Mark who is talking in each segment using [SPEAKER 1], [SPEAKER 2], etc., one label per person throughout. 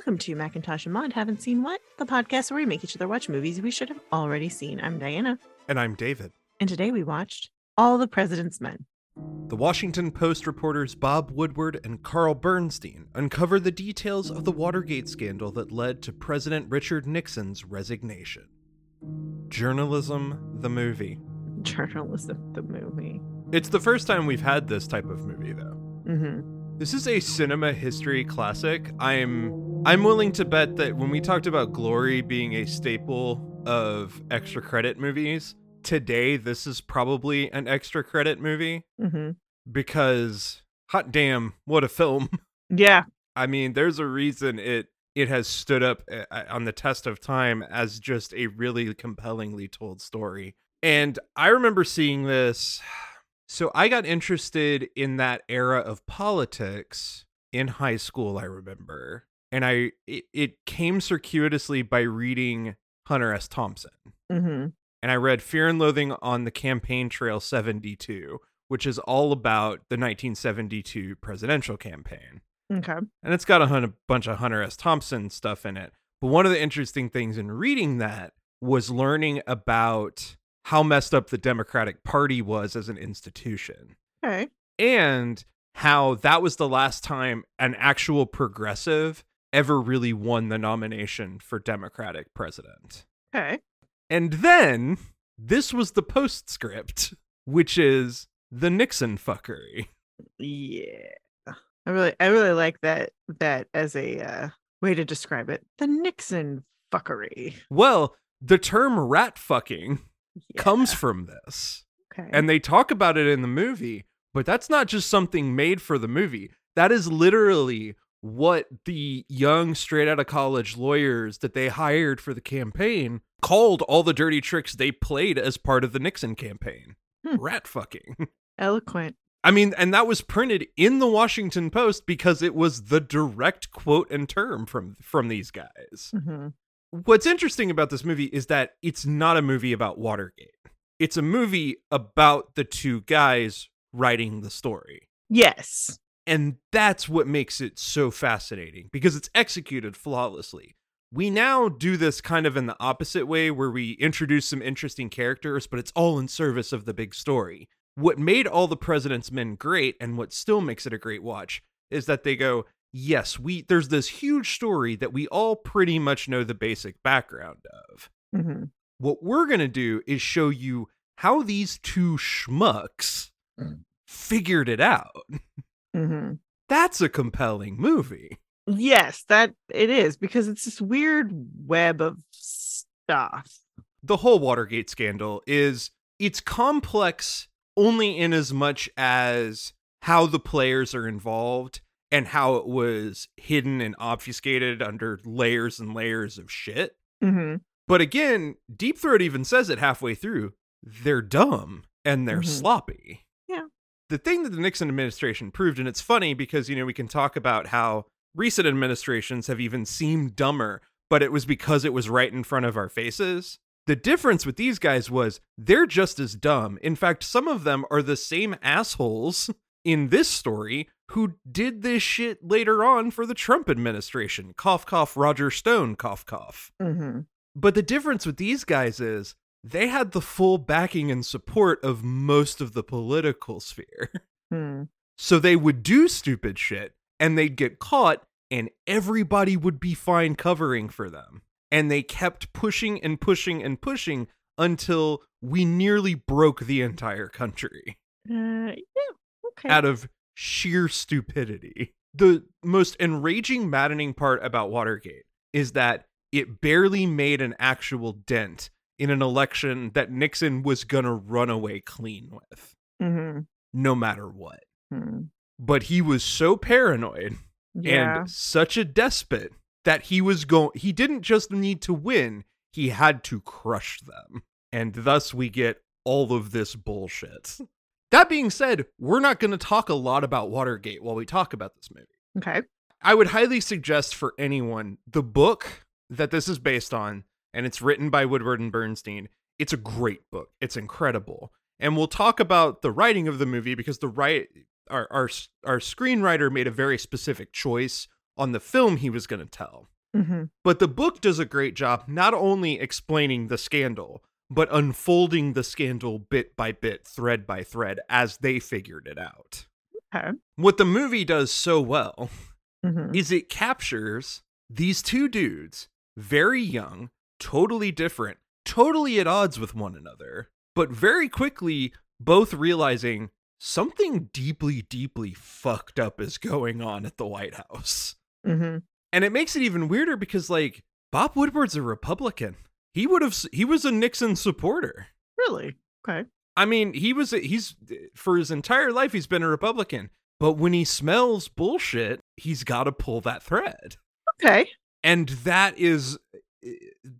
[SPEAKER 1] Welcome to Macintosh and Maud Haven't Seen What, the podcast where we make each other watch movies we should have already seen. I'm Diana,
[SPEAKER 2] And I'm David.
[SPEAKER 1] and today we watched All the President's Men.
[SPEAKER 2] The Washington Post reporters Bob Woodward and Carl Bernstein uncover the details of the Watergate scandal that led to President Richard Nixon's resignation. Journalism, the movie.
[SPEAKER 1] Journalism, the movie.
[SPEAKER 2] It's the first time we've had this type of movie, though.
[SPEAKER 1] Mm-hmm.
[SPEAKER 2] This is a cinema history classic. I'm I'm willing to bet that when we talked about Glory being a staple of extra credit movies, today this is probably an extra credit movie
[SPEAKER 1] Mm-hmm.
[SPEAKER 2] because hot damn, what a film.
[SPEAKER 1] Yeah.
[SPEAKER 2] I mean, there's a reason it it has stood up uh, on the test of time as just a really compellingly told story. And I remember seeing this so I got interested in that era of politics in high school, I remember. And I it, it came circuitously by reading Hunter S. Thompson.
[SPEAKER 1] Mm-hmm.
[SPEAKER 2] And I read Fear and Loathing on the Campaign Trail 72, which is all about the 1972 presidential campaign
[SPEAKER 1] Okay.
[SPEAKER 2] and it's got a hun- bunch of Hunter S. Thompson stuff in it. But one of the interesting things in reading that was learning about how messed up the Democratic Party was as an institution
[SPEAKER 1] Okay.
[SPEAKER 2] and how that was the last time an actual progressive ever really won the nomination for Democratic president.
[SPEAKER 1] Okay.
[SPEAKER 2] And then this was the postscript, which is the Nixon fuckery.
[SPEAKER 1] Yeah. I really I really like that that as a uh, way to describe it. The Nixon fuckery.
[SPEAKER 2] Well, the term rat fucking
[SPEAKER 1] Yeah.
[SPEAKER 2] comes from this.
[SPEAKER 1] okay.
[SPEAKER 2] And they talk about it in the movie, but that's not just something made for the movie. That is literally what the young straight out of college lawyers that they hired for the campaign called all the dirty tricks they played as part of the Nixon campaign.
[SPEAKER 1] Hmm.
[SPEAKER 2] Rat fucking.
[SPEAKER 1] eloquent.
[SPEAKER 2] I mean, and that was printed in the Washington Post because it was the direct quote and term from from these guys.
[SPEAKER 1] Mm-hmm.
[SPEAKER 2] What's interesting about this movie is that it's not a movie about Watergate. It's a movie about the two guys writing the story.
[SPEAKER 1] Yes.
[SPEAKER 2] And that's what makes it so fascinating because it's executed flawlessly. We now do this kind of in the opposite way where we introduce some interesting characters, but it's all in service of the big story. What made All the President's Men great and what still makes it a great watch is that they go, yes, we there's this huge story that we all pretty much know the basic background of.
[SPEAKER 1] Mm-hmm.
[SPEAKER 2] What we're going to do is show you how these two schmucks
[SPEAKER 1] Mm.
[SPEAKER 2] figured it out.
[SPEAKER 1] Mm-hmm.
[SPEAKER 2] That's a compelling movie.
[SPEAKER 1] Yes, that it is because it's this weird web of stuff.
[SPEAKER 2] The whole Watergate scandal is it's complex only in as much as how the players are involved and how it was hidden and obfuscated under layers and layers of shit.
[SPEAKER 1] Mm-hmm.
[SPEAKER 2] But again, Deep Throat even says it halfway through. They're dumb and they're
[SPEAKER 1] Mhm.
[SPEAKER 2] sloppy. The thing that the Nixon administration proved, and it's funny because, you know, we can talk about how recent administrations have even seemed dumber, but it was because it was right in front of our faces. The difference with these guys was they're just as dumb. In fact, some of them are the same assholes in this story who did this shit later on for the Trump administration. Cough, cough, Roger Stone, cough, cough.
[SPEAKER 1] Mm-hmm.
[SPEAKER 2] But the difference with these guys is they had the full backing and support of most of the political sphere.
[SPEAKER 1] Hmm.
[SPEAKER 2] So they would do stupid shit and they'd get caught and everybody would be fine covering for them. And they kept pushing and pushing and pushing until we nearly broke the entire country
[SPEAKER 1] Uh, yeah. Okay.
[SPEAKER 2] out of sheer stupidity. The most enraging, maddening part about Watergate is that it barely made an actual dent in an election that Nixon was going to run away clean with,
[SPEAKER 1] mm-hmm.
[SPEAKER 2] no matter what.
[SPEAKER 1] Hmm.
[SPEAKER 2] But he was so paranoid
[SPEAKER 1] Yeah.
[SPEAKER 2] and such a despot that he was going he didn't just need to win, he had to crush them. And thus we get all of this bullshit. That being said, we're not going to talk a lot about Watergate while we talk about this movie.
[SPEAKER 1] okay.
[SPEAKER 2] I would highly suggest for anyone the book that this is based on, and it's written by Woodward and Bernstein. It's a great book. It's incredible. And we'll talk about the writing of the movie because the right our our our screenwriter made a very specific choice on the film he was going to tell.
[SPEAKER 1] Mm-hmm.
[SPEAKER 2] But the book does a great job not only explaining the scandal, but unfolding the scandal bit by bit, thread by thread, as they figured it out.
[SPEAKER 1] Okay.
[SPEAKER 2] What the movie does so well
[SPEAKER 1] Mm-hmm.
[SPEAKER 2] is it captures these two dudes, very young, totally different, totally at odds with one another, but very quickly both realizing something deeply, deeply fucked up is going on at the White House.
[SPEAKER 1] Mm-hmm.
[SPEAKER 2] And it makes it even weirder because, like, Bob Woodward's a Republican. He would have, he was a Nixon supporter.
[SPEAKER 1] Really? Okay.
[SPEAKER 2] I mean, he was, a, he's, for his entire life, he's been a Republican. But when he smells bullshit, he's got to pull that thread.
[SPEAKER 1] Okay.
[SPEAKER 2] And that is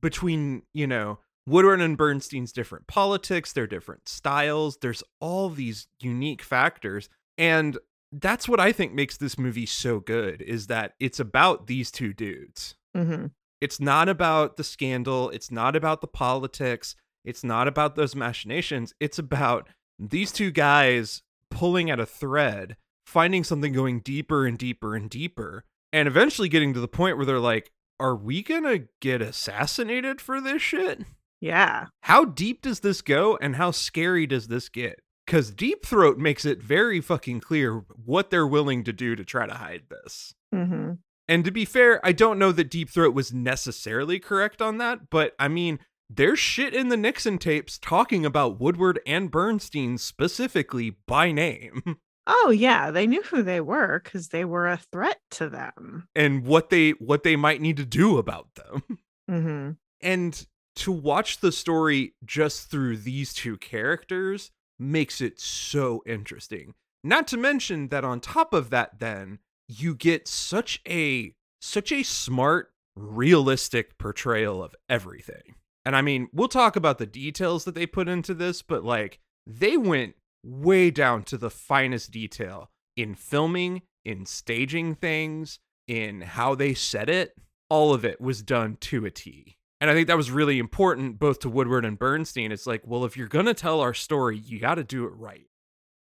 [SPEAKER 2] between, you know, Woodward and Bernstein's different politics, their different styles. There's all these unique factors. And that's what I think makes this movie so good is that it's about these two dudes.
[SPEAKER 1] Mm-hmm.
[SPEAKER 2] It's not about the scandal, it's not about the politics, it's not about those machinations. It's about these two guys pulling at a thread, finding something going deeper and deeper and deeper, and eventually getting to the point where they're like, are we to get assassinated for this shit?
[SPEAKER 1] Yeah.
[SPEAKER 2] How deep does this go and how scary does this get? Because Deep Throat makes it very fucking clear what they're willing to do to try to hide this.
[SPEAKER 1] Mm-hmm.
[SPEAKER 2] And to be fair, I don't know that Deep Throat was necessarily correct on that, but I mean, there's shit in the Nixon tapes talking about Woodward and Bernstein specifically by name
[SPEAKER 1] Oh yeah, they knew who they were because they were a threat to them.
[SPEAKER 2] and what they what they might need to do about them.
[SPEAKER 1] Mm-hmm.
[SPEAKER 2] And to watch the story just through these two characters makes it so interesting. Not to mention that on top of that then you get such a such a smart realistic portrayal of everything. And I mean, we'll talk about the details that they put into this, but like they went way down to the finest detail in filming, in staging things, in how they said it. All of it was done to a T. And I think that was really important both to Woodward and Bernstein. It's like, well, if you're going to tell our story, you got to do it right.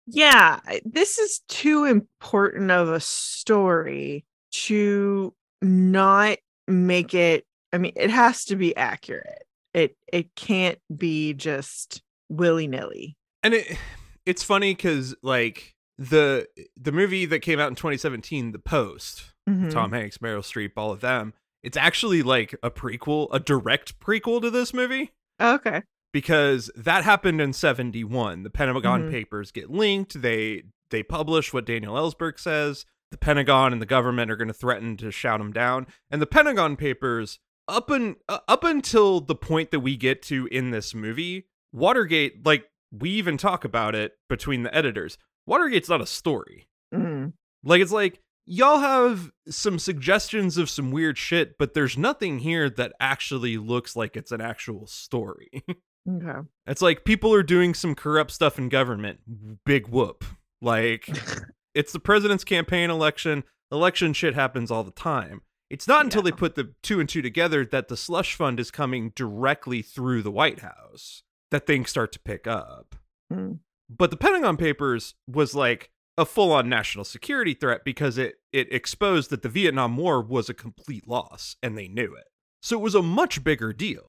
[SPEAKER 1] Yeah, this is too important of a story to not make it. I mean, it has to be accurate. It it can't be just willy nilly.
[SPEAKER 2] And it it's funny cuz like the the movie that came out in 2017, The Post,
[SPEAKER 1] Mm-hmm.
[SPEAKER 2] Tom Hanks, Meryl Streep, all of them, it's actually like a prequel, a direct prequel to this movie.
[SPEAKER 1] Okay.
[SPEAKER 2] because that happened in 71 the pentagon
[SPEAKER 1] Mhm.
[SPEAKER 2] papers get linked they they publish what daniel ellsberg says the pentagon and the government are going to threaten to shout him down and the pentagon papers up and uh, up until the point that we get to in this movie watergate like we even talk about it between the editors watergate's not a story
[SPEAKER 1] Mm-hmm.
[SPEAKER 2] like it's like y'all have some suggestions of some weird shit but there's nothing here that actually looks like it's an actual story
[SPEAKER 1] Okay.
[SPEAKER 2] It's like people are doing some corrupt stuff in government. Big whoop. Like it's the president's campaign election. Election shit happens all the time. It's not until they put the two and two together that the slush fund is coming directly through the White House that things start to pick up.
[SPEAKER 1] Mm.
[SPEAKER 2] But the Pentagon Papers was like a full-on national security threat because it it exposed that the Vietnam War was a complete loss and they knew it. So it was a much bigger deal.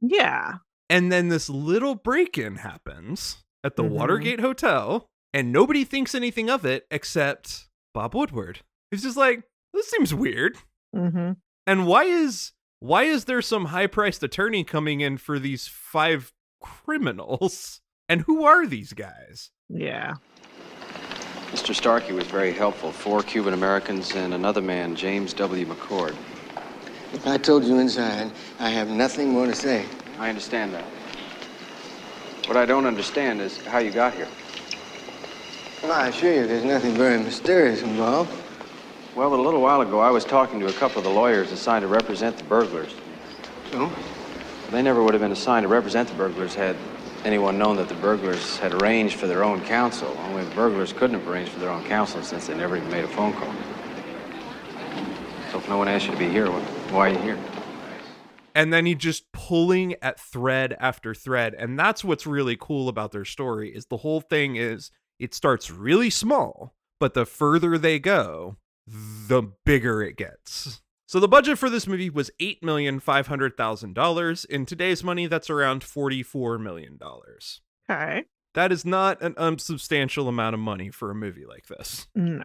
[SPEAKER 1] Yeah.
[SPEAKER 2] And then this little break in happens at the
[SPEAKER 1] Mhm.
[SPEAKER 2] Watergate Hotel, and nobody thinks anything of it except Bob Woodward. He's just like, this seems weird.
[SPEAKER 1] Mm-hmm.
[SPEAKER 2] And why is why is there some high priced attorney coming in for these five criminals? And who are these guys?
[SPEAKER 1] Yeah.
[SPEAKER 3] Mr. Starkey was very helpful. Four Cuban Americans and another man, James W. McCord.
[SPEAKER 4] If I told you inside, I have nothing more to say.
[SPEAKER 3] I understand that. What I don't understand is how you got here.
[SPEAKER 4] Well, I assure you there's nothing very mysterious involved.
[SPEAKER 3] Well, a little while ago, I was talking to a couple of the lawyers assigned to represent the burglars.
[SPEAKER 4] So?
[SPEAKER 3] They never would have been assigned to represent the burglars had anyone known that the burglars had arranged for their own counsel. Only the burglars couldn't have arranged for their own counsel since they never even made a phone call. So if no one asked you to be here, why are you here?
[SPEAKER 2] and then he just pulling at thread after thread and that's what's really cool about their story is the whole thing is it starts really small but the further they go the bigger it gets. So the budget for this movie was eight million five hundred thousand dollars. In today's money, that's around forty-four million dollars.
[SPEAKER 1] Okay.
[SPEAKER 2] That is not an unsubstantial amount of money for a movie like this.
[SPEAKER 1] No.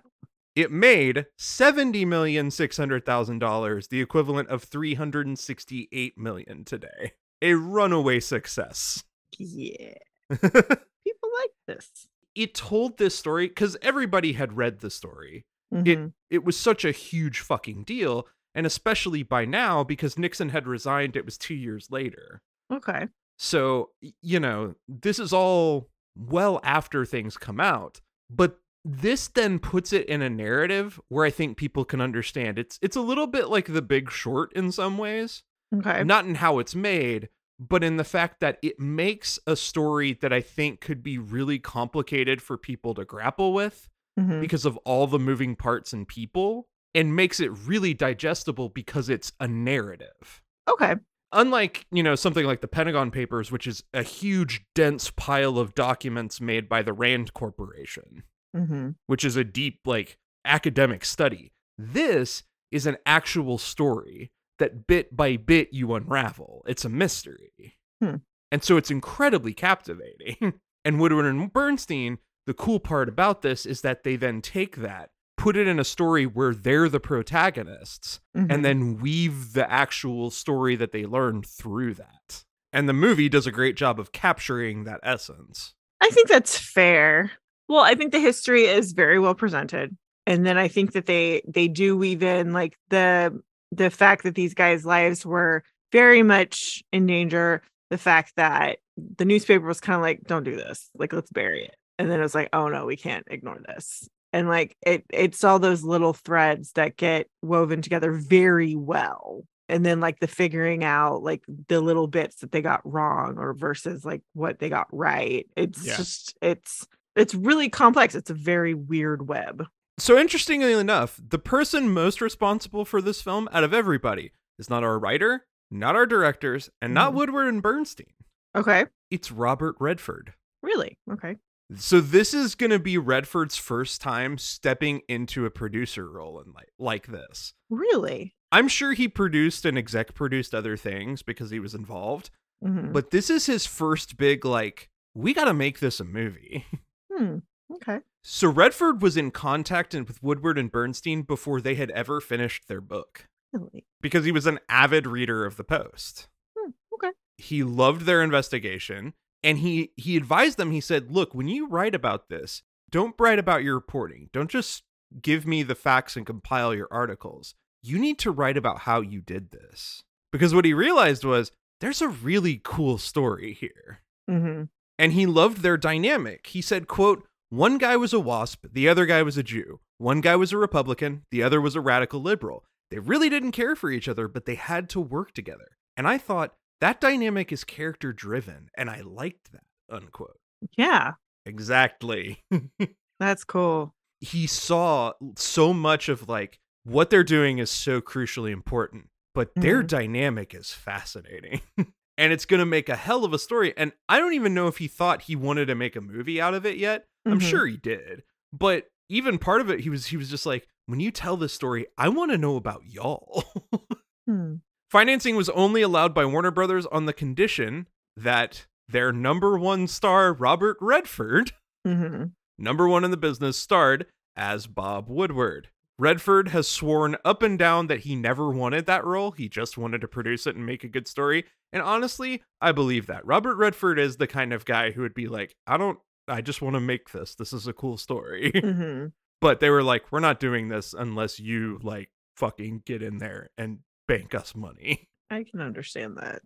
[SPEAKER 2] It made seventy million six hundred thousand dollars, the equivalent of three hundred and sixty-eight million today. A runaway success.
[SPEAKER 1] Yeah. People like this.
[SPEAKER 2] it told this story because everybody had read the story.
[SPEAKER 1] Mhm.
[SPEAKER 2] It was such a huge fucking deal, and especially by now because Nixon had resigned. It was two years later.
[SPEAKER 1] Okay.
[SPEAKER 2] So, you know, this is all well after things come out, but this then puts it in a narrative where I think people can understand. It's it's a little bit like The Big Short in some ways,
[SPEAKER 1] Okay.
[SPEAKER 2] not in how it's made, but in the fact that it makes a story that I think could be really complicated for people to grapple with
[SPEAKER 1] Mhm.
[SPEAKER 2] because of all the moving parts and people and makes it really digestible because it's a narrative.
[SPEAKER 1] Okay.
[SPEAKER 2] unlike you know something like the pentagon papers which is a huge dense pile of documents made by the rand corporation
[SPEAKER 1] hmm
[SPEAKER 2] which is a deep like academic study this is an actual story that bit by bit you unravel. It's a mystery.
[SPEAKER 1] Hmm.
[SPEAKER 2] and so it's incredibly captivating. And woodward and bernstein the cool part about this is that they then take that put it in a story where they're the protagonists
[SPEAKER 1] Mm-hmm.
[SPEAKER 2] and then weave the actual story that they learned through that. And the movie does a great job of capturing that essence.
[SPEAKER 1] I think that's fair. Well, I think the history is very well presented. And then I think that they they do weave in like the the fact that these guys' lives were very much in danger, the fact that the newspaper was kind of like, don't do this. Like let's bury it. And then it was like, oh no, we can't ignore this. And like it it's all those little threads that get woven together very well. And then like the figuring out like the little bits that they got wrong or versus like what they got right. It's
[SPEAKER 2] Yeah.
[SPEAKER 1] just it's it's really complex. It's a very weird web.
[SPEAKER 2] So, interestingly enough, the person most responsible for this film out of everybody is not our writer, not our directors, and not
[SPEAKER 1] Mhm.
[SPEAKER 2] Woodward and Bernstein.
[SPEAKER 1] Okay.
[SPEAKER 2] It's Robert Redford.
[SPEAKER 1] Really? Okay.
[SPEAKER 2] So, this is going to be Redford's first time stepping into a producer role in like, like this.
[SPEAKER 1] Really?
[SPEAKER 2] I'm sure he produced and exec produced other things because he was involved,
[SPEAKER 1] Mhm.
[SPEAKER 2] but this is his first big, like, we got to make this a movie.
[SPEAKER 1] Hmm. Okay.
[SPEAKER 2] So Redford was in contact and- with Woodward and Bernstein before they had ever finished their book
[SPEAKER 1] Really?
[SPEAKER 2] because he was an avid reader of the Post.
[SPEAKER 1] Hmm. Okay.
[SPEAKER 2] He loved their investigation and he he advised them he said, "Look, when you write about this, don't write about your reporting. Don't just give me the facts and compile your articles. You need to write about how you did this." Because what he realized was there's a really cool story here
[SPEAKER 1] Mm-hmm.
[SPEAKER 2] and he loved their dynamic. He said, quote, one guy was a wasp, the other guy was a Jew. One guy was a Republican, the other was a radical liberal. They really didn't care for each other, but they had to work together. And I thought that dynamic is character driven, and I liked that, unquote.
[SPEAKER 1] Yeah.
[SPEAKER 2] Exactly.
[SPEAKER 1] That's cool.
[SPEAKER 2] he saw so much of like what they're doing is so crucially important, but their
[SPEAKER 1] Mhm.
[SPEAKER 2] dynamic is fascinating. and it's going to make a hell of a story. And I don't even know if he thought he wanted to make a movie out of it yet. I'm
[SPEAKER 1] Mhm.
[SPEAKER 2] sure he did. But even part of it he was he was just like, "When you tell this story, I want to know about y'all."
[SPEAKER 1] Hmm.
[SPEAKER 2] Financing was only allowed by Warner Brothers on the condition that their number 1 star Robert Redford
[SPEAKER 1] Mm-hmm.
[SPEAKER 2] number one in the business, starred as Bob Woodward. Redford has sworn up and down that he never wanted that role. He just wanted to produce it and make a good story. And honestly, I believe that. Robert Redford is the kind of guy who would be like, I don't, I just want to make this. This is a cool story.
[SPEAKER 1] Mm-hmm.
[SPEAKER 2] but they were like, we're not doing this unless you like fucking get in there and bank us money.
[SPEAKER 1] I can understand that.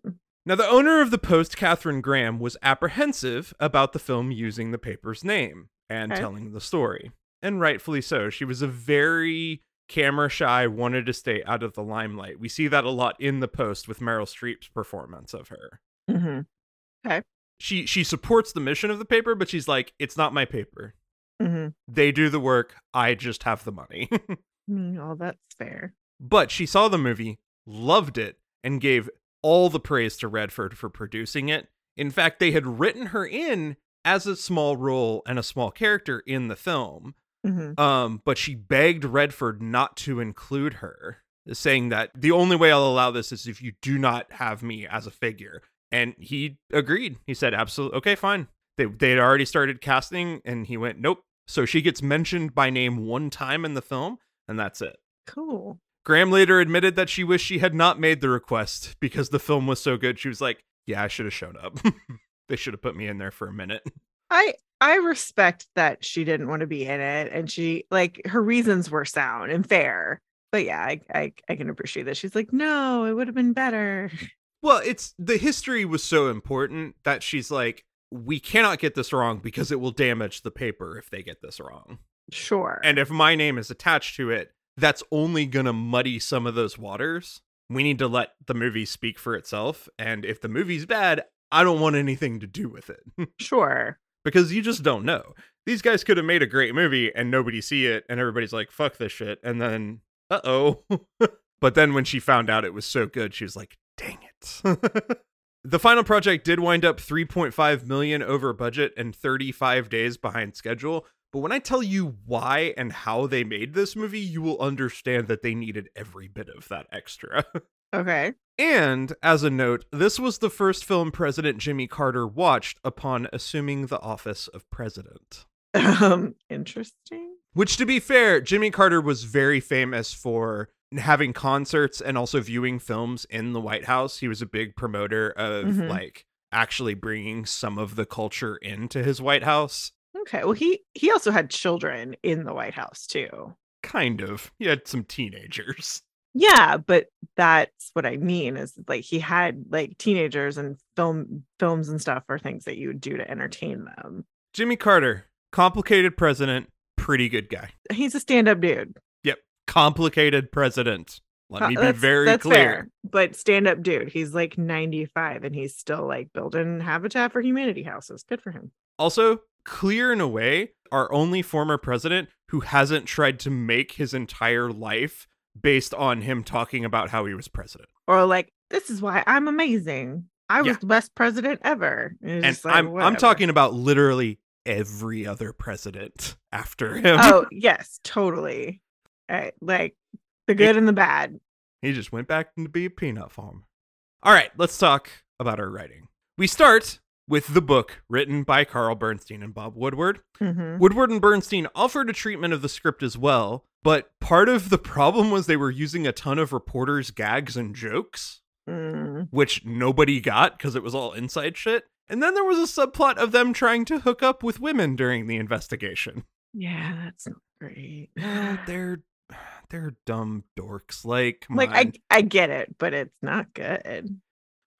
[SPEAKER 2] Now, the owner of the Post, Katharine Graham, was apprehensive about the film using the paper's name and
[SPEAKER 1] Okay.
[SPEAKER 2] telling the story. And rightfully so. She was a very camera shy, wanted to stay out of the limelight. We see that a lot in the Post with Meryl Streep's performance of her.
[SPEAKER 1] Mm-hmm.
[SPEAKER 2] She she supports the mission of the paper, but she's like, it's not my paper.
[SPEAKER 1] Mm-hmm.
[SPEAKER 2] They do the work. I just have the money.
[SPEAKER 1] Oh, that's fair.
[SPEAKER 2] But she saw the movie, loved it, and gave all the praise to Redford for producing it. In fact, they had written her in as a small role and a small character in the film,
[SPEAKER 1] Mhm.
[SPEAKER 2] Um, but she begged Redford not to include her, saying that the only way I'll allow this is if you do not have me as a figure. And he agreed. He said, "Absolutely, okay, fine." They they had already started casting, and he went, "Nope." So she gets mentioned by name one time in the film, and that's it.
[SPEAKER 1] Cool.
[SPEAKER 2] Graham later admitted that she wished she had not made the request because the film was so good. She was like, "Yeah, I should have shown up. they should have put me in there for a minute."
[SPEAKER 1] I I respect that she didn't want to be in it and she like her reasons were sound and fair. But yeah, I I, I can appreciate that. She's like, no, it would have been better.
[SPEAKER 2] Well, it's the history was so important that she's like, "We cannot get this wrong because it will damage the paper if they get this wrong."
[SPEAKER 1] Sure.
[SPEAKER 2] And if my name is attached to it, that's only going to muddy some of those waters. We need to let the movie speak for itself. And if the movie's bad, I don't want anything to do with it
[SPEAKER 1] sure.
[SPEAKER 2] because you just don't know. These guys could have made a great movie and nobody see it and everybody's like, fuck this shit. And then, uh oh. but then when she found out it was so good, she was like, dang it. the final project did wind up 3.5 million over budget and 35 days behind schedule. But when I tell you why and how they made this movie, you will understand that they needed every bit of that extra.
[SPEAKER 1] Okay.
[SPEAKER 2] And as a note, this was the first film President Jimmy Carter watched upon assuming the office of president.
[SPEAKER 1] Um interesting.
[SPEAKER 2] Which, to be fair, Jimmy Carter was very famous for having concerts and also viewing films in the White House. He was a big promoter of
[SPEAKER 1] Mhm.
[SPEAKER 2] like actually bringing some of the culture into his White House.
[SPEAKER 1] Okay. Well, he he also had children in the White House too.
[SPEAKER 2] Kind of. He had some teenagers.
[SPEAKER 1] Yeah, but that's what I mean is like he had like teenagers and film films and stuff are things that you would do to entertain them.
[SPEAKER 2] Jimmy Carter, complicated president, pretty good guy.
[SPEAKER 1] He's a stand-up dude.
[SPEAKER 2] Yep. Complicated president. Let me be
[SPEAKER 1] that's-
[SPEAKER 2] very
[SPEAKER 1] that's
[SPEAKER 2] clear.
[SPEAKER 1] fair, but stand-up dude. He's like 95 and he's still like building Habitat for Humanity houses. Good for him.
[SPEAKER 2] Also, clear in a way, our only former president who hasn't tried to make his entire life based on him talking about how he was president.
[SPEAKER 1] Or like, this is why I'm amazing. I was
[SPEAKER 2] Yeah.
[SPEAKER 1] the best president ever. And,
[SPEAKER 2] And
[SPEAKER 1] like,
[SPEAKER 2] I'm I'm talking about literally every other president after him.
[SPEAKER 1] Oh yes, totally. Uh, like the good and the bad.
[SPEAKER 2] He just went back to be a peanut farm. All right, let's talk about our writing. We start with the book written by Carl Bernstein and Bob Woodward.
[SPEAKER 1] Mhm.
[SPEAKER 2] Woodward and Bernstein offered a treatment of the script as well, but part of the problem was they were using a ton of reporters' gags and jokes,
[SPEAKER 1] Mm.
[SPEAKER 2] which nobody got because it was all inside shit. And then there was a subplot of them trying to hook up with women during the investigation.
[SPEAKER 1] Yeah, that's not great.
[SPEAKER 2] They're they're dumb dorks. Like,
[SPEAKER 1] like
[SPEAKER 2] on.
[SPEAKER 1] I I get it, but it's not good.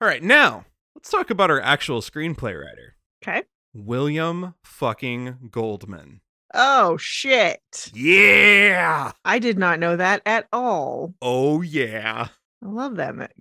[SPEAKER 2] All right, now let's talk about our actual screenplay writer,
[SPEAKER 1] Okay.
[SPEAKER 2] William fucking Goldman.
[SPEAKER 1] Oh shit.
[SPEAKER 2] Yeah.
[SPEAKER 1] I did not know that at all.
[SPEAKER 2] Oh yeah.
[SPEAKER 1] I love that.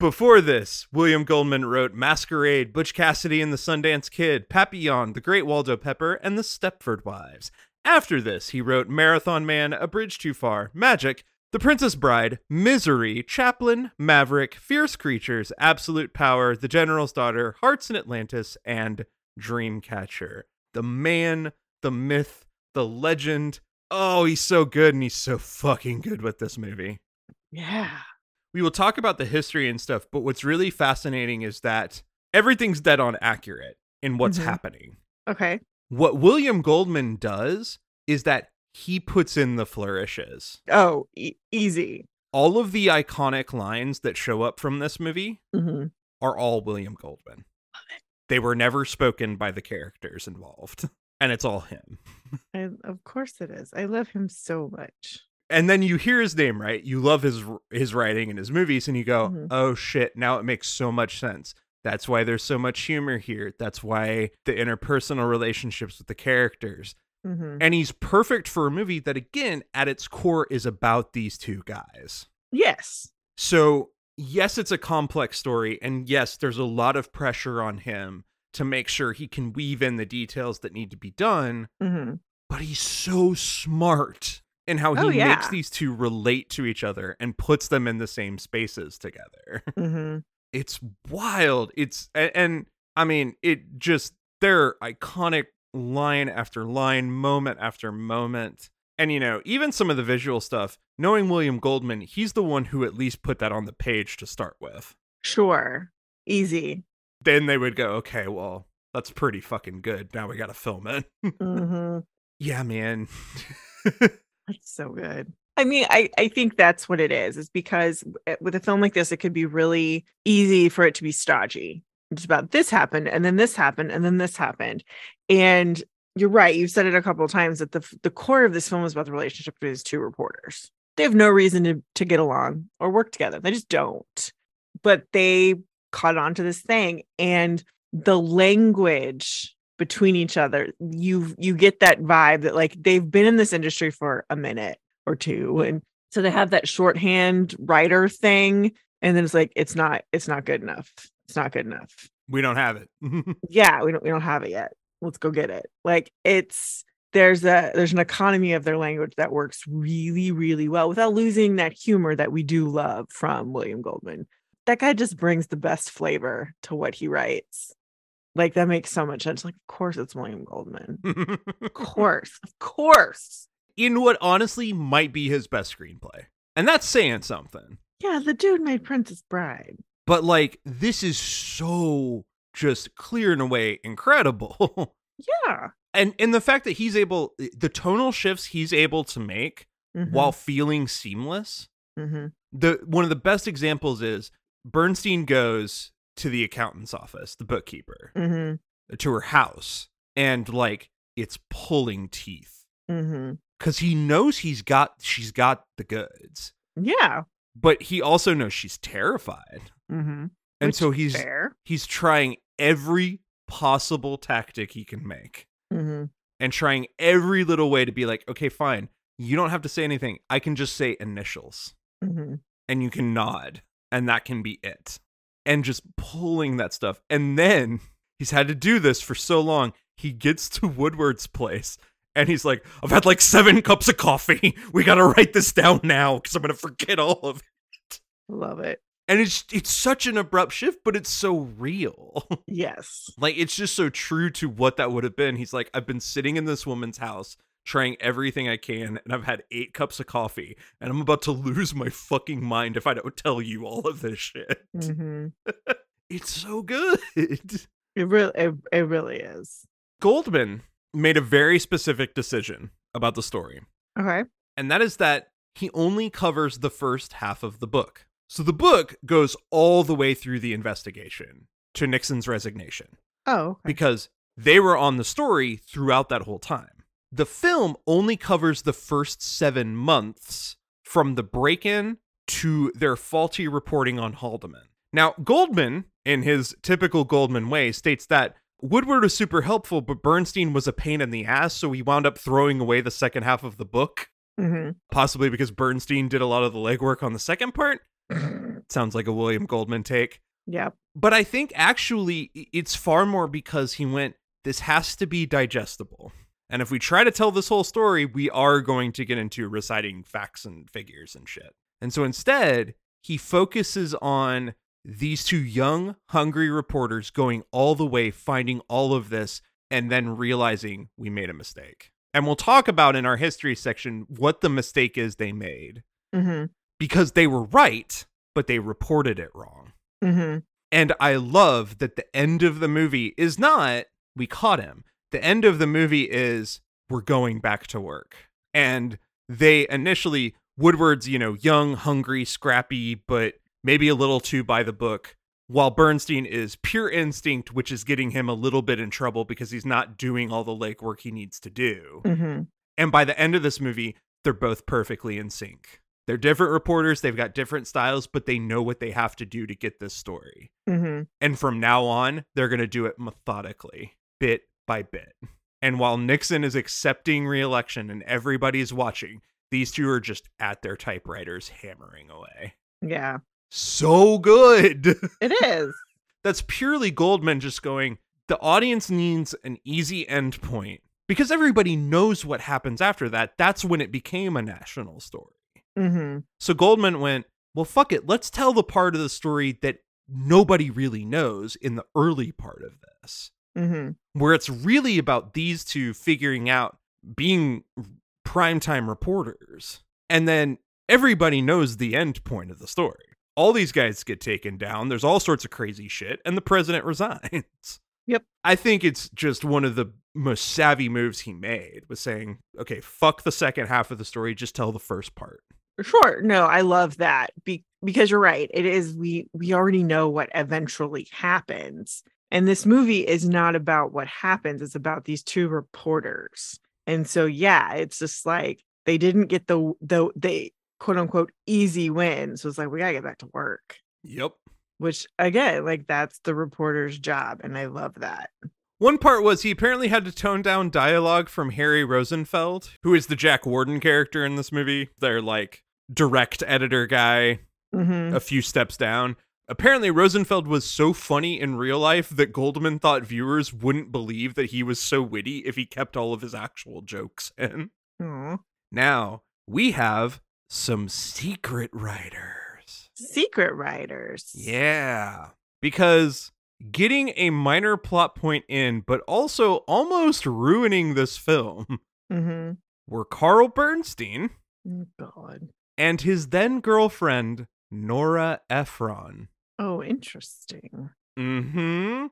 [SPEAKER 2] Before this, William Goldman wrote Masquerade, Butch Cassidy and the Sundance Kid, Papillon, The Great Waldo Pepper, and The Stepford Wives. After this, he wrote Marathon Man, A Bridge Too Far, Magic, The Princess Bride, Misery, Chaplin, Maverick, Fierce Creatures, Absolute Power, The General's Daughter, Hearts in Atlantis, and Dreamcatcher. The man, the myth, the legend. Oh, he's so good and he's so fucking good with this movie
[SPEAKER 1] Yeah.
[SPEAKER 2] we will talk about the history and stuff, but what's really fascinating is that everything's dead on accurate in what's
[SPEAKER 1] Mhm.
[SPEAKER 2] happening.
[SPEAKER 1] Okay.
[SPEAKER 2] What William Goldman does is that he puts in the flourishes.
[SPEAKER 1] Oh, e- easy.
[SPEAKER 2] All of the iconic lines that show up from this movie
[SPEAKER 1] hmm
[SPEAKER 2] are all William Goldman. They were never spoken by the characters involved, and it's all him.
[SPEAKER 1] I, of course it is. I love him so much.
[SPEAKER 2] and then you hear his name right you love his his writing and his movies and you go
[SPEAKER 1] Mhm.
[SPEAKER 2] oh shit now it makes so much sense that's why there's so much humor here that's why the interpersonal relationships with the characters
[SPEAKER 1] hmm
[SPEAKER 2] and he's perfect for a movie that again at its core is about these two guys
[SPEAKER 1] Yes.
[SPEAKER 2] so yes it's a complex story and yes there's a lot of pressure on him to make sure he can weave in the details that need to be done
[SPEAKER 1] hmm
[SPEAKER 2] but he's so smart in how he
[SPEAKER 1] Oh, yeah.
[SPEAKER 2] makes these two relate to each other and puts them in the same spaces together.
[SPEAKER 1] hmm
[SPEAKER 2] It's wild. It's and, and I mean, it just they're iconic line after line, moment after moment. And, you know, even some of the visual stuff, knowing William Goldman, he's the one who at least put that on the page to start with.
[SPEAKER 1] Sure. Easy.
[SPEAKER 2] Then they would go, okay, well, that's pretty fucking good. Now we got to film it.
[SPEAKER 1] hmm
[SPEAKER 2] yeah, man.
[SPEAKER 1] That's so good. I mean, I, I think that's what it is, is because with a film like this, it could be really easy for it to be stodgy. It's about this happened, and then this happened, and then this happened. And you're right. You've said it a couple of times that the the core of this film is about the relationship between these two reporters. They have no reason to, to get along or work together. They just don't. But they caught on to this thing. And the language between each other, you you get that vibe that like they've been in this industry for a minute or two. Mm-hmm. And so they have that shorthand writer thing. And then it's like, it's not, it's not good enough. It's not good enough.
[SPEAKER 2] we don't have it.
[SPEAKER 1] Yeah, we don't we don't have it yet. Let's go get it. Like it's there's a there's an economy of their language that works really, really well without losing that humor that we do love from William Goldman. That guy just brings the best flavor to what he writes. Like that makes so much sense. Like, of course it's William Goldman. Of course, of course.
[SPEAKER 2] In what honestly might be his best screenplay. And that's saying something.
[SPEAKER 1] Yeah, the dude made Princess Bride.
[SPEAKER 2] But like, this is so just clear in a way incredible.
[SPEAKER 1] Yeah.
[SPEAKER 2] and and the fact that he's able the tonal shifts he's able to make
[SPEAKER 1] Mhm,
[SPEAKER 2] while feeling seamless
[SPEAKER 1] mhm,
[SPEAKER 2] the one of the best examples is bernstein goes to the accountant's office the bookkeeper
[SPEAKER 1] mhm,
[SPEAKER 2] to her house and like it's pulling teeth because he knows he's got she's got the goods
[SPEAKER 1] Yeah.
[SPEAKER 2] But he also knows she's terrified
[SPEAKER 1] Mm-hmm.
[SPEAKER 2] and so he's
[SPEAKER 1] fair.
[SPEAKER 2] he's trying every possible tactic he can make
[SPEAKER 1] Mm-hmm.
[SPEAKER 2] and trying every little way to be like, okay, fine. You don't have to say anything. I can just say initials
[SPEAKER 1] Mm-hmm.
[SPEAKER 2] and you can nod and that can be it. And just pulling that stuff. And then he's had to do this for so long. He gets to Woodward's place and he's like, I've had like seven cups of coffee. We got to write this down now because I'm going to forget all of it.
[SPEAKER 1] Love it.
[SPEAKER 2] And it's it's such an abrupt shift, but it's so real.
[SPEAKER 1] Yes.
[SPEAKER 2] Like it's just so true to what that would have been. He's like, I've been sitting in this woman's house trying everything I can, and I've had eight cups of coffee, and I'm about to lose my fucking mind if I don't tell you all of this shit.
[SPEAKER 1] Mm-hmm.
[SPEAKER 2] It's so good.
[SPEAKER 1] It really, it, it really is.
[SPEAKER 2] Goldman made a very specific decision about the story,
[SPEAKER 1] Okay.
[SPEAKER 2] and that is that he only covers the first half of the book. So the book goes all the way through the investigation to Nixon's resignation.
[SPEAKER 1] Oh. Okay.
[SPEAKER 2] because they were on the story throughout that whole time. The film only covers the first seven months from the break in to their faulty reporting on Haldeman. Now, Goldman, in his typical Goldman way, states that Woodward was super helpful, but Bernstein was a pain in the ass, so he wound up throwing away the second half of the book,
[SPEAKER 1] Mm-hmm.
[SPEAKER 2] possibly because Bernstein did a lot of the legwork on the second part. Sounds like a William Goldman take.
[SPEAKER 1] Yeah.
[SPEAKER 2] But I think actually it's far more because he went, this has to be digestible. And if we try to tell this whole story, we are going to get into reciting facts and figures and shit. And so instead, he focuses on these two young, hungry reporters going all the way, finding all of this, and then realizing we made a mistake. And we'll talk about in our history section what the mistake is they made
[SPEAKER 1] Mm-hmm.
[SPEAKER 2] because they were right, but they reported it wrong.
[SPEAKER 1] Mm-hmm.
[SPEAKER 2] And I love that the end of the movie is not, we caught him. The end of the movie is, we're going back to work. And they initially, Woodward's, you know, young, hungry, scrappy, but maybe a little too by the book, while Bernstein is pure instinct, which is getting him a little bit in trouble because he's not doing all the legwork he needs to do.
[SPEAKER 1] Mm-hmm.
[SPEAKER 2] And by the end of this movie, they're both perfectly in sync. They're different reporters, they've got different styles, but they know what they have to do to get this story.
[SPEAKER 1] Mm-hmm.
[SPEAKER 2] And from now on, they're going to do it methodically, bit by bit. And while Nixon is accepting reelection and everybody's watching, these two are just at their typewriters hammering away.
[SPEAKER 1] Yeah.
[SPEAKER 2] So good.
[SPEAKER 1] It is.
[SPEAKER 2] That's purely Goldman just going, the audience needs an easy end point because everybody knows what happens after that. That's when it became a national story.
[SPEAKER 1] mm-hmm.
[SPEAKER 2] So Goldman went, well, fuck it. Let's tell the part of the story that nobody really knows in the early part of this.
[SPEAKER 1] hmm
[SPEAKER 2] where it's really about these two figuring out being primetime reporters. And then everybody knows the end point of the story. All these guys get taken down. There's all sorts of crazy shit, and the president resigns.
[SPEAKER 1] Yep.
[SPEAKER 2] I think it's just one of the most savvy moves he made was saying, okay, fuck the second half of the story, just tell the first part.
[SPEAKER 1] Sure. No, I love that Be- because you're right. It is we we already know what eventually happens. And this movie is not about what happens, it's about these two reporters. And so yeah, it's just like they didn't get the the they quote unquote easy win. So it's like we got to get back to work.
[SPEAKER 2] Yep.
[SPEAKER 1] Which again, like that's the reporter's job and I love that.
[SPEAKER 2] One part was he apparently had to tone down dialogue from Harry Rosenfeld, who is the Jack Warden character in this movie. Their like direct editor guy,
[SPEAKER 1] Mhm.
[SPEAKER 2] a few steps down. Apparently, Rosenfeld was so funny in real life that Goldman thought viewers wouldn't believe that he was so witty if he kept all of his actual jokes in.
[SPEAKER 1] Aw.
[SPEAKER 2] Now, we have some secret writers.
[SPEAKER 1] Secret writers.
[SPEAKER 2] Yeah. Because getting a minor plot point in, but also almost ruining this film,
[SPEAKER 1] Mm-hmm.
[SPEAKER 2] were Carl Bernstein
[SPEAKER 1] Oh, God.
[SPEAKER 2] and his then girlfriend, Nora Ephron.
[SPEAKER 1] Oh, interesting.
[SPEAKER 2] hmm.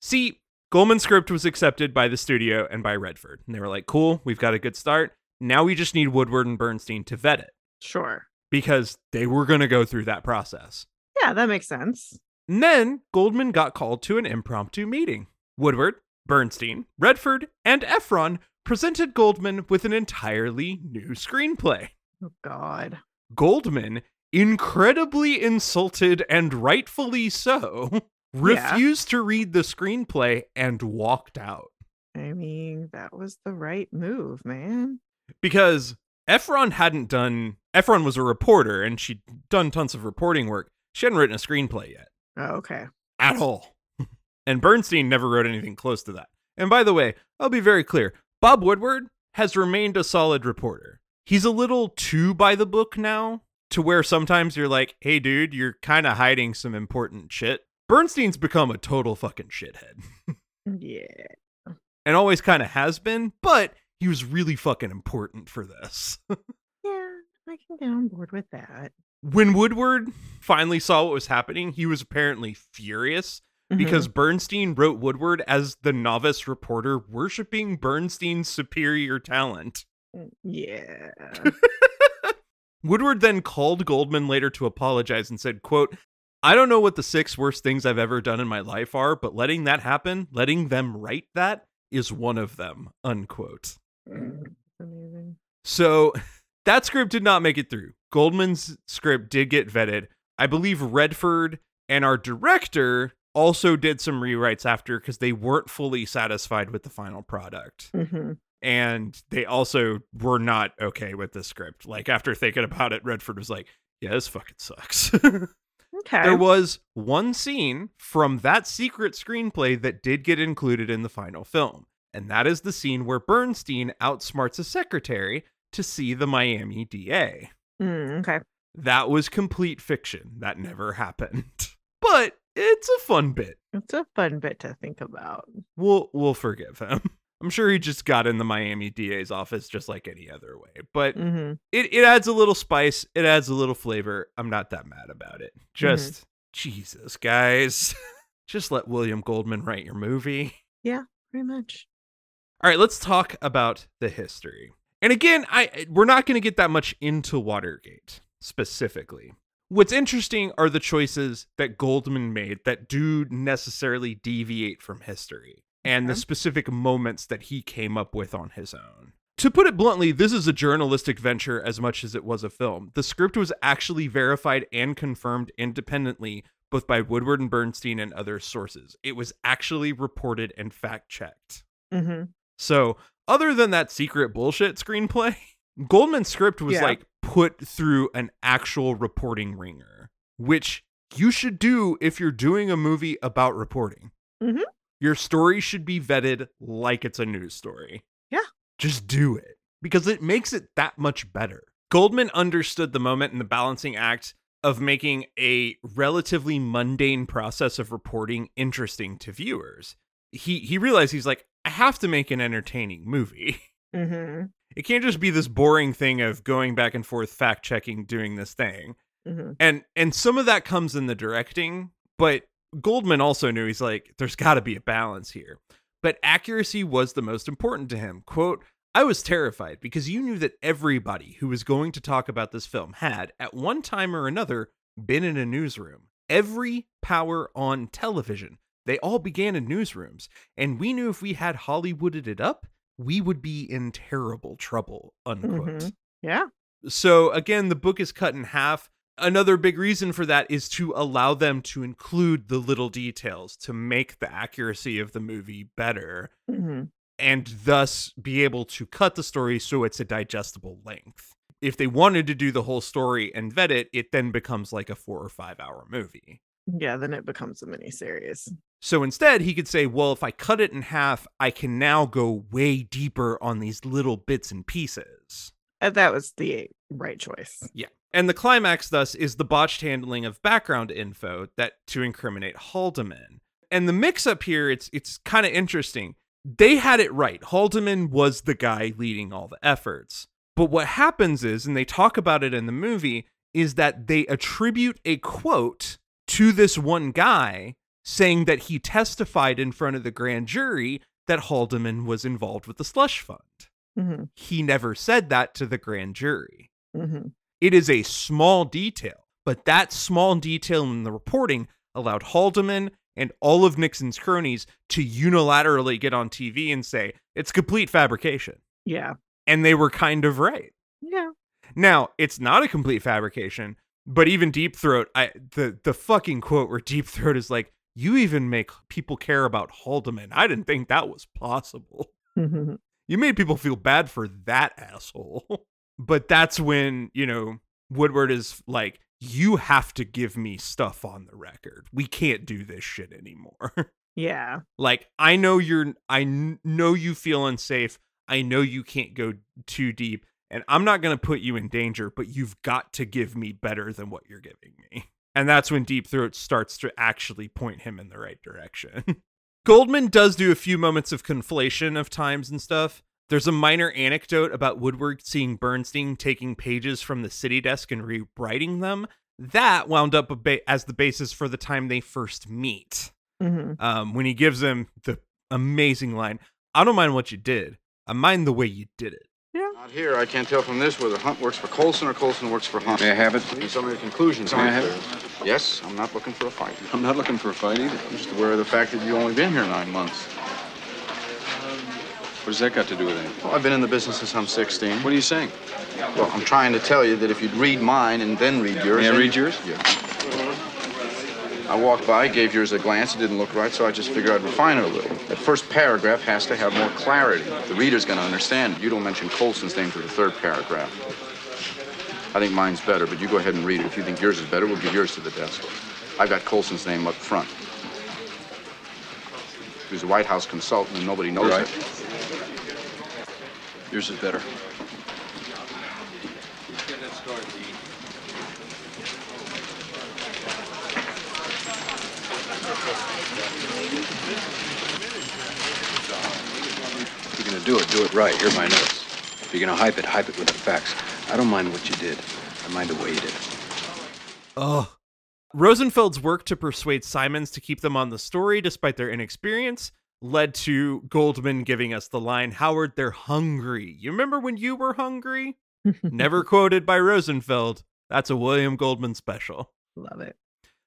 [SPEAKER 2] See, Goldman's script was accepted by the studio and by Redford. And they were like, cool, we've got a good start. Now we just need Woodward and Bernstein to vet it
[SPEAKER 1] Sure.
[SPEAKER 2] because they were going to go through that process.
[SPEAKER 1] Yeah, that makes sense.
[SPEAKER 2] And then Goldman got called to an impromptu meeting. Woodward, Bernstein, Redford, and Ephron presented Goldman with an entirely new screenplay.
[SPEAKER 1] Oh God.
[SPEAKER 2] Goldman, incredibly insulted and rightfully so, refused to read the screenplay and walked out.
[SPEAKER 1] I mean, that was the right move, man.
[SPEAKER 2] Because Ephron hadn't done, Ephron was a reporter and she'd done tons of reporting work. She hadn't written a screenplay yet.
[SPEAKER 1] Oh, okay.
[SPEAKER 2] at all. and Bernstein never wrote anything close to that. And by the way, I'll be very clear Bob Woodward has remained a solid reporter. He's a little too by the book now, to where sometimes you're like, hey, dude, you're kind of hiding some important shit. Bernstein's become a total fucking shithead
[SPEAKER 1] Yeah.
[SPEAKER 2] and always kind of has been, but he was really fucking important for this.
[SPEAKER 1] Yeah, I can get on board with that.
[SPEAKER 2] when Woodward finally saw what was happening, he was apparently furious
[SPEAKER 1] Mhm.
[SPEAKER 2] because Bernstein wrote Woodward as the novice reporter worshiping Bernstein's superior talent.
[SPEAKER 1] Mm, yeah.
[SPEAKER 2] Woodward then called Goldman later to apologize and said, quote, I don't know what the six worst things I've ever done in my life are, but letting that happen, letting them write that, is one of them, unquote.
[SPEAKER 1] Mm, Amazing.
[SPEAKER 2] So that script did not make it through. Goldman's script did get vetted. I believe Redford and our director also did some rewrites after because they weren't fully satisfied with the final product.
[SPEAKER 1] hmm
[SPEAKER 2] And they also were not okay with the script. Like after thinking about it, Redford was like, yeah, this fucking sucks.
[SPEAKER 1] Okay.
[SPEAKER 2] there was one scene from that secret screenplay that did get included in the final film. And that is the scene where Bernstein outsmarts a secretary to see the Miami DA.
[SPEAKER 1] Mm, okay.
[SPEAKER 2] That was complete fiction. That never happened. But it's a fun bit.
[SPEAKER 1] It's a fun bit to think about.
[SPEAKER 2] We'll we'll forgive him. I'm sure he just got in the Miami DA's office just like any other way. But
[SPEAKER 1] hmm
[SPEAKER 2] it, it adds a little spice, it adds a little flavor. I'm not that mad about it. Just Jesus, guys. just let William Goldman write your movie.
[SPEAKER 1] Yeah, pretty much.
[SPEAKER 2] All right, let's talk about the history. And again, I we're not going to get that much into Watergate specifically. What's interesting are the choices that Goldman made that do necessarily deviate from history and the specific moments that he came up with on his own. To put it bluntly, this is a journalistic venture as much as it was a film. The script was actually verified and confirmed independently both by Woodward and Bernstein and other sources. It was actually reported and fact checked.
[SPEAKER 1] hmm
[SPEAKER 2] So, other than that secret bullshit screenplay, Goldman's script was
[SPEAKER 1] Yeah.
[SPEAKER 2] like put through an actual reporting ringer, which you should do if you're doing a movie about reporting.
[SPEAKER 1] Mhm.
[SPEAKER 2] Your story should be vetted like it's a news story.
[SPEAKER 1] Yeah.
[SPEAKER 2] Just do it because it makes it that much better. Goldman understood the moment and the balancing act of making a relatively mundane process of reporting interesting to viewers. he he realized he's like, I have to make an entertaining movie.
[SPEAKER 1] Mm-hmm.
[SPEAKER 2] It can't just be this boring thing of going back and forth, fact checking, doing this thing.
[SPEAKER 1] Mm-hmm.
[SPEAKER 2] And and some of that comes in the directing, but Goldman also knew he's like, there's got to be a balance here. But accuracy was the most important to him. Quote, I was terrified because you knew that everybody who was going to talk about this film had, at one time or another, been in a newsroom. Every power on television. They all began in newsrooms. And we knew if we had Hollywooded it up, we would be in terrible trouble. Unquote.
[SPEAKER 1] Mhm. Yeah.
[SPEAKER 2] So again, the book is cut in half. Another big reason for that is to allow them to include the little details to make the accuracy of the movie better
[SPEAKER 1] Mm-hmm.
[SPEAKER 2] and thus be able to cut the story so it's a digestible length. If they wanted to do the whole story and vet it, it then becomes like a four or five hour movie.
[SPEAKER 1] Yeah. Then it becomes a miniseries.
[SPEAKER 2] So instead, he could say, well, if I cut it in half, I can now go way deeper on these little bits and pieces.
[SPEAKER 1] And that was the right choice.
[SPEAKER 2] Yeah. And the climax, thus, is the botched handling of background info that to incriminate Haldeman. And the mix up here, it's it's kind of interesting. They had it right. Haldeman was the guy leading all the efforts. But what happens is, and they talk about it in the movie, is that they attribute a quote to this one guy saying that he testified in front of the grand jury that Haldeman was involved with the slush fund.
[SPEAKER 1] Mm-hmm.
[SPEAKER 2] He never said that to the grand jury.
[SPEAKER 1] Mm-hmm.
[SPEAKER 2] It is a small detail, but that small detail in the reporting allowed Haldeman and all of Nixon's cronies to unilaterally get on TV and say it's complete fabrication.
[SPEAKER 1] Yeah.
[SPEAKER 2] And they were kind of right.
[SPEAKER 1] Yeah.
[SPEAKER 2] Now, it's not a complete fabrication, but even Deep Throat, I the the fucking quote where Deep Throat is like, "You even make people care about Haldeman. I didn't think that was possible."
[SPEAKER 1] Mm-hmm.
[SPEAKER 2] you made people feel bad for that asshole. but that's when, you know, Woodward is like, you have to give me stuff on the record. We can't do this shit anymore.
[SPEAKER 1] yeah.
[SPEAKER 2] like, I know you're, I know you feel unsafe. I know you can't go too deep. And I'm not going to put you in danger, but you've got to give me better than what you're giving me. And that's when Deep Throat starts to actually point him in the right direction. Goldman does do a few moments of conflation of times and stuff. There's a minor anecdote about Woodward seeing Bernstein taking pages from the city desk and rewriting them. That wound up a ba- as the basis for the time they first meet.
[SPEAKER 1] Mm-hmm.
[SPEAKER 2] Um, when he gives him the amazing line, I don't mind what you did. I mind the way you did it.
[SPEAKER 5] Not here. I can't tell from this whether Hunt works for Colson or Colson works for Hunt.
[SPEAKER 3] May I have it?
[SPEAKER 5] And some of your conclusions
[SPEAKER 3] May I have
[SPEAKER 5] clear. Yes, I'm not looking for a fight.
[SPEAKER 3] I'm not looking for a fight either.
[SPEAKER 5] I'm just aware of the fact that you've only been here nine months.
[SPEAKER 3] What has that got to do with anything?
[SPEAKER 5] Well, I've been in the business since I'm 16.
[SPEAKER 3] What are you saying?
[SPEAKER 5] Well, I'm trying to tell you that if you'd read mine and then read yours.
[SPEAKER 3] May I read yours?
[SPEAKER 5] Yeah. I walked by, gave yours a glance. It didn't look right, so I just figured I'd refine it a little. That first paragraph has to have more clarity. The reader's going to understand it. You don't mention Colson's name to the third paragraph. I think mine's better, but you go ahead and read it. If you think yours is better, we'll give yours to the desk. I've got Colson's name up front. He was a White House consultant, and nobody knows
[SPEAKER 3] Right.
[SPEAKER 5] it.
[SPEAKER 3] Yours is better. Do it, do it right. Here are my notes. If you're gonna hype it, hype it with the facts. I don't mind what you did. I mind the way you did it.
[SPEAKER 2] Ugh. Rosenfeld's work to persuade Simons to keep them on the story despite their inexperience led to Goldman giving us the line, Howard, they're hungry. You remember when you were hungry? Never quoted by Rosenfeld. That's a William Goldman special.
[SPEAKER 1] Love it.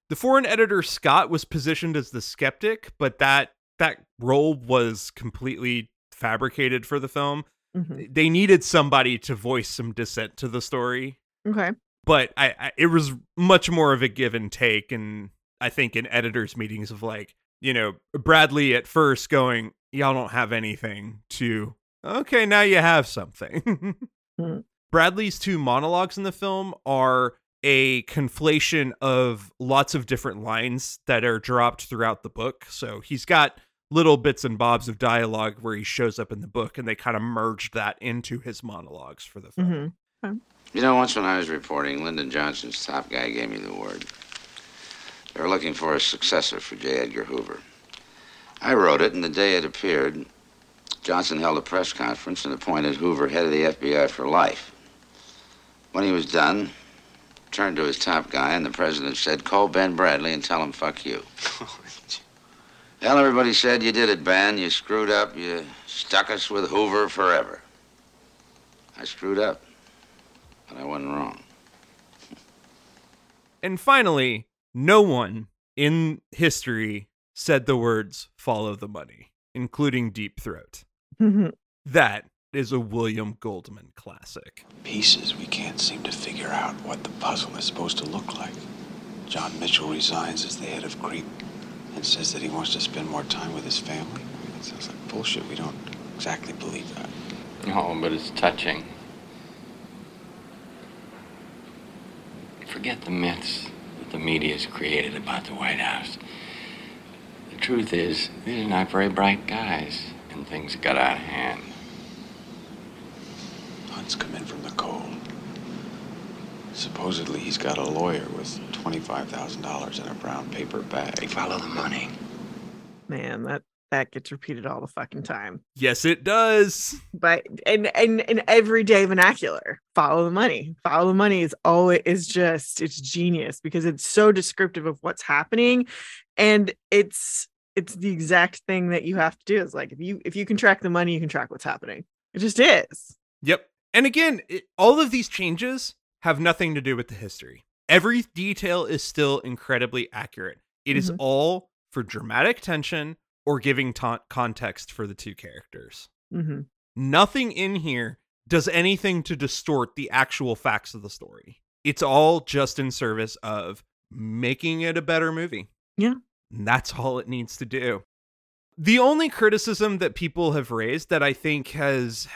[SPEAKER 2] The foreign editor Scott was positioned as the skeptic, but that that role was completely fabricated for the film.
[SPEAKER 1] Mhm.
[SPEAKER 2] They needed somebody to voice some dissent to the story
[SPEAKER 1] Okay.
[SPEAKER 2] but I, I it was much more of a give and take and i think in editors meetings of like you know bradlee at first going y'all don't have anything to okay now you have something
[SPEAKER 1] Hmm.
[SPEAKER 2] bradlee's two monologues in the film are a conflation of lots of different lines that are dropped throughout the book so he's got little bits and bobs of dialogue where he shows up in the book and they kind of merged that into his monologues for the film
[SPEAKER 1] hmm
[SPEAKER 6] You know, once when I was reporting, Lyndon Johnson's top guy gave me the word. They were looking for a successor for J. Edgar Hoover. I wrote it, and the day it appeared, Johnson held a press conference and appointed Hoover head of the FBI for life. When he was done, turned to his top guy, and the president said, Call Ben Bradlee and tell him fuck you. Well, everybody said you did it, Ben. You screwed up. You stuck us with Hoover forever. I screwed up, but I wasn't wrong.
[SPEAKER 2] And finally, no one in history said the words follow the money, including Deep Throat. That is a William Goldman classic.
[SPEAKER 7] Pieces we can't seem to figure out what the puzzle is supposed to look like. John Mitchell resigns as the head of CREEP and says that he wants to spend more time with his family. I mean, it sounds like bullshit. We don't exactly believe that.
[SPEAKER 8] No, but it's touching. Forget the myths that the media's created about the White House. The truth is, these are not very bright guys, and things got out of hand.
[SPEAKER 7] Hunt's come in from the cold. Supposedly he's got a lawyer with $25,000 in a brown paper bag.
[SPEAKER 8] Follow the money.
[SPEAKER 1] Man, that that gets repeated all the fucking time.
[SPEAKER 2] Yes, it does.
[SPEAKER 1] But and and in everyday vernacular, follow the money. Follow the money is always is just it's genius because it's so descriptive of what's happening, and it's it's the exact thing that you have to do. Is like if you if you can track the money, you can track what's happening. It just is.
[SPEAKER 2] Yep. And again, it, all of these changes have nothing to do with the history. Every detail is still incredibly accurate. It is
[SPEAKER 1] Mhm.
[SPEAKER 2] all for dramatic tension or giving ta- context for the two characters.
[SPEAKER 1] hmm
[SPEAKER 2] Nothing in here does anything to distort the actual facts of the story. It's all just in service of making it a better movie.
[SPEAKER 1] Yeah.
[SPEAKER 2] And that's all it needs to do. The only criticism that people have raised that I think has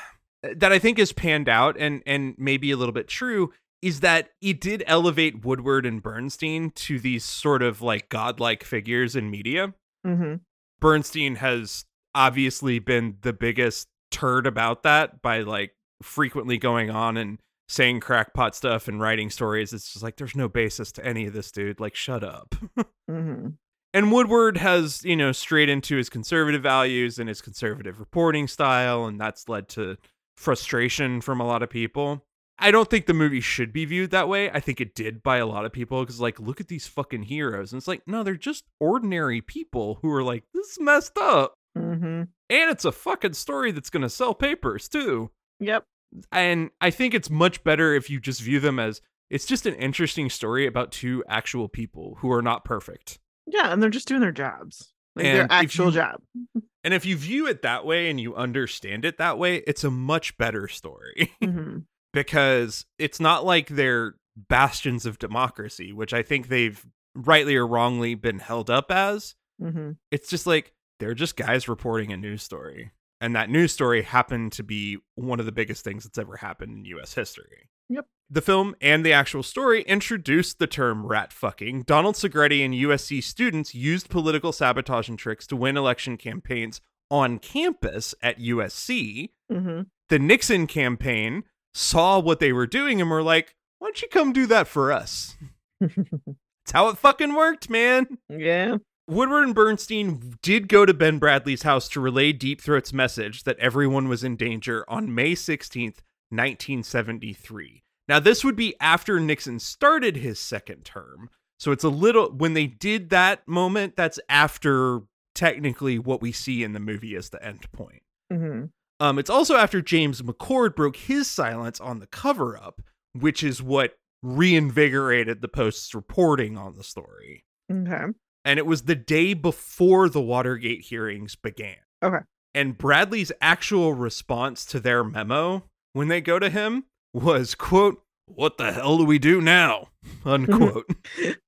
[SPEAKER 2] that I think is panned out and and maybe a little bit true is that it did elevate Woodward and Bernstein to these sort of like godlike figures in media.
[SPEAKER 1] hmm
[SPEAKER 2] Bernstein has obviously been the biggest turd about that by like frequently going on and saying crackpot stuff and writing stories. It's just like there's no basis to any of this, dude. Like, shut up.
[SPEAKER 1] hmm
[SPEAKER 2] and Woodward has, you know, strayed into his conservative values and his conservative reporting style, and that's led to frustration from a lot of people. I don't think the movie should be viewed that way. I think it did by a lot of people because, like, look at these fucking heroes. And it's like, no, they're just ordinary people who are like, this is messed up.
[SPEAKER 1] hmm
[SPEAKER 2] And it's a fucking story that's going to sell papers, too.
[SPEAKER 1] Yep.
[SPEAKER 2] And I think it's much better if you just view them as it's just an interesting story about two actual people who are not perfect.
[SPEAKER 1] Yeah, and they're just doing their jobs, like
[SPEAKER 2] And
[SPEAKER 1] their actual
[SPEAKER 2] you-
[SPEAKER 1] job.
[SPEAKER 2] And if you view it that way and you understand it that way, it's a much better story
[SPEAKER 1] hmm
[SPEAKER 2] because it's not like they're bastions of democracy, which I think they've rightly or wrongly been held up as.
[SPEAKER 1] hmm
[SPEAKER 2] It's just like they're just guys reporting a news story. And that news story happened to be one of the biggest things that's ever happened in US history.
[SPEAKER 1] Yep.
[SPEAKER 2] The film and the actual story introduced the term rat fucking. Donald Segretti and USC students used political sabotage and tricks to win election campaigns on campus at USC.
[SPEAKER 1] hmm
[SPEAKER 2] The Nixon campaign saw what they were doing and were like, why don't you come do that for us? That's how it fucking worked, man.
[SPEAKER 1] yeah.
[SPEAKER 2] Woodward and Bernstein did go to Ben Bradlee's house to relay Deep Throat's message that everyone was in danger on May 16th, 1973. Now, this would be after Nixon started his second term. So it's a little, when they did that moment, that's after technically what we see in the movie as the end point.
[SPEAKER 1] hmm
[SPEAKER 2] Um, it's also after James McCord broke his silence on the cover up, which is what reinvigorated the Post's reporting on the story
[SPEAKER 1] Okay.
[SPEAKER 2] and it was the day before the Watergate hearings began.
[SPEAKER 1] Okay.
[SPEAKER 2] And Bradlee's actual response to their memo when they go to him was, quote, what the hell do we do now? Unquote.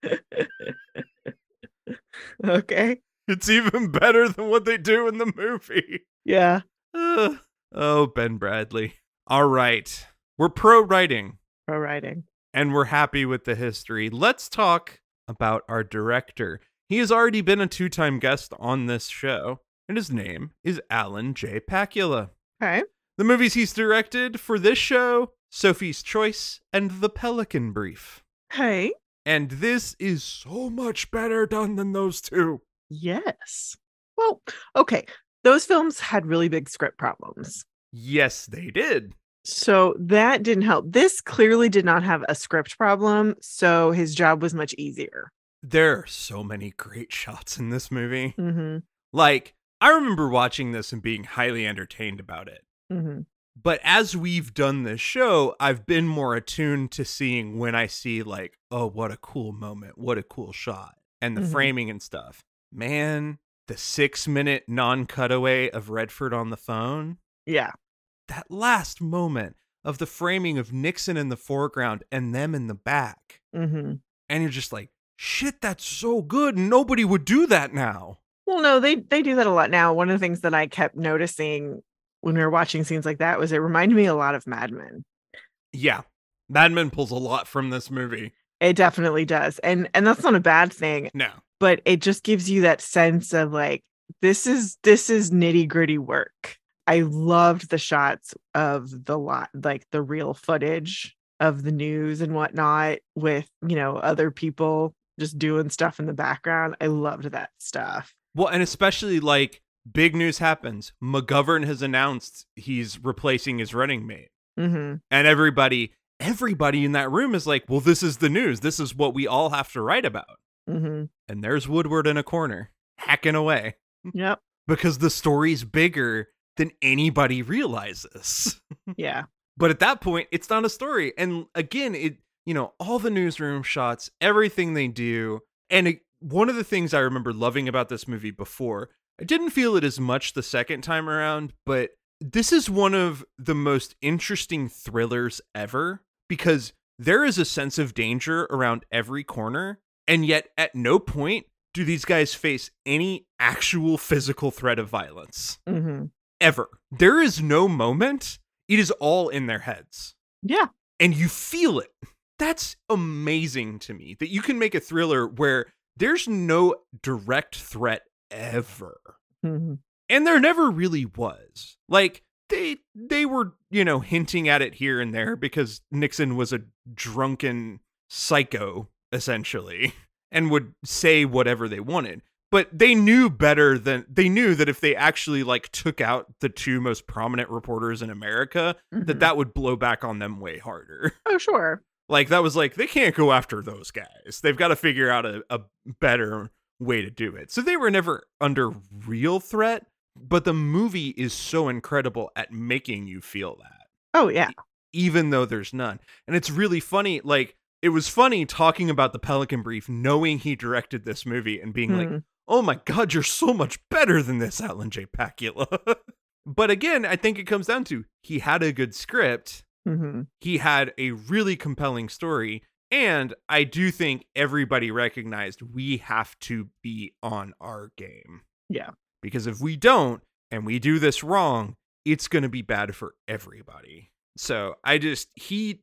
[SPEAKER 1] okay.
[SPEAKER 2] it's even better than what they do in the movie.
[SPEAKER 1] Yeah.
[SPEAKER 2] Oh, Ben Bradlee. All right. We're pro writing
[SPEAKER 1] Pro writing.
[SPEAKER 2] and we're happy with the history. Let's talk about our director. He has already been a two time guest on this show, and his name is Alan J. Pakula.
[SPEAKER 1] Okay.
[SPEAKER 2] The movies he's directed for this show Sophie's Choice and The Pelican Brief.
[SPEAKER 1] Hey.
[SPEAKER 2] And this is so much better done than those two.
[SPEAKER 1] Yes. Well, okay. Those films had really big script problems.
[SPEAKER 2] Yes, they did.
[SPEAKER 1] So that didn't help. This clearly did not have a script problem, so his job was much easier.
[SPEAKER 2] There are so many great shots in this movie.
[SPEAKER 1] Mm-hmm.
[SPEAKER 2] Like, I remember watching this and being highly entertained about it.
[SPEAKER 1] Mm-hmm.
[SPEAKER 2] But as we've done this show, I've been more attuned to seeing when I see, like, oh, what a cool moment, what a cool shot, and the
[SPEAKER 1] Mhm.
[SPEAKER 2] framing and stuff. Man, the six minute non cutaway of Redford on the phone,
[SPEAKER 1] Yeah.
[SPEAKER 2] that last moment of the framing of Nixon in the foreground and them in the back.
[SPEAKER 1] Mm-hmm.
[SPEAKER 2] And you're just like, shit, that's so good. Nobody would do that now.
[SPEAKER 1] Well, no, they they do that a lot now. One of the things that I kept noticing when we were watching scenes like that was it reminded me a lot of Mad Men.
[SPEAKER 2] Yeah. Mad Men pulls a lot from this movie.
[SPEAKER 1] It definitely does. And and that's not a bad thing,
[SPEAKER 2] No.
[SPEAKER 1] But it just gives you that sense of like this is this is nitty-gritty work. I loved the shots of the lot like the real footage of the news and whatnot with, you know, other people just doing stuff in the background. I loved that stuff.
[SPEAKER 2] Well, and especially like big news happens. McGovern has announced he's replacing his running mate.
[SPEAKER 1] Mm-hmm.
[SPEAKER 2] And everybody, everybody in that room is like, well, this is the news. This is what we all have to write about.
[SPEAKER 1] Mm-hmm.
[SPEAKER 2] And there's Woodward in a corner, hacking away
[SPEAKER 1] Yep.
[SPEAKER 2] because the story's bigger than anybody realizes.
[SPEAKER 1] Yeah.
[SPEAKER 2] But at that point, it's not a story. And again, it you know all the newsroom shots, everything they do, and it, one of the things I remember loving about this movie before, I didn't feel it as much the second time around, but this is one of the most interesting thrillers ever because there is a sense of danger around every corner, and yet at no point do these guys face any actual physical threat of violence
[SPEAKER 1] Mm-hmm.
[SPEAKER 2] ever. There is no moment. It is all in their heads.
[SPEAKER 1] Yeah.
[SPEAKER 2] And you feel it. That's amazing to me that you can make a thriller where there's no direct threat ever.
[SPEAKER 1] Mm-hmm.
[SPEAKER 2] And there never really was. Like they they were, you know, hinting at it here and there because Nixon was a drunken psycho essentially and would say whatever they wanted but they knew better than they knew that if they actually like took out the two most prominent reporters in America that
[SPEAKER 1] Mhm.
[SPEAKER 2] that would blow back on them way harder.
[SPEAKER 1] Oh, sure.
[SPEAKER 2] like that was like they can't go after those guys. They've got to figure out a, a better way to do it. So they were never under real threat, but the movie is so incredible at making you feel that
[SPEAKER 1] Oh, yeah.
[SPEAKER 2] even though there's none. And it's really funny. Like, it was funny talking about the Pelican Brief, knowing he directed this movie and being like,
[SPEAKER 1] Mhm.
[SPEAKER 2] oh my God, you're so much better than this, Alan J. Pakula. but again, I think it comes down to he had a good script,
[SPEAKER 1] Mhm.
[SPEAKER 2] he had a really compelling story. And I do think everybody recognized we have to be on our game.
[SPEAKER 1] Yeah.
[SPEAKER 2] Because if we don't and we do this wrong, it's going to be bad for everybody. So I just, he,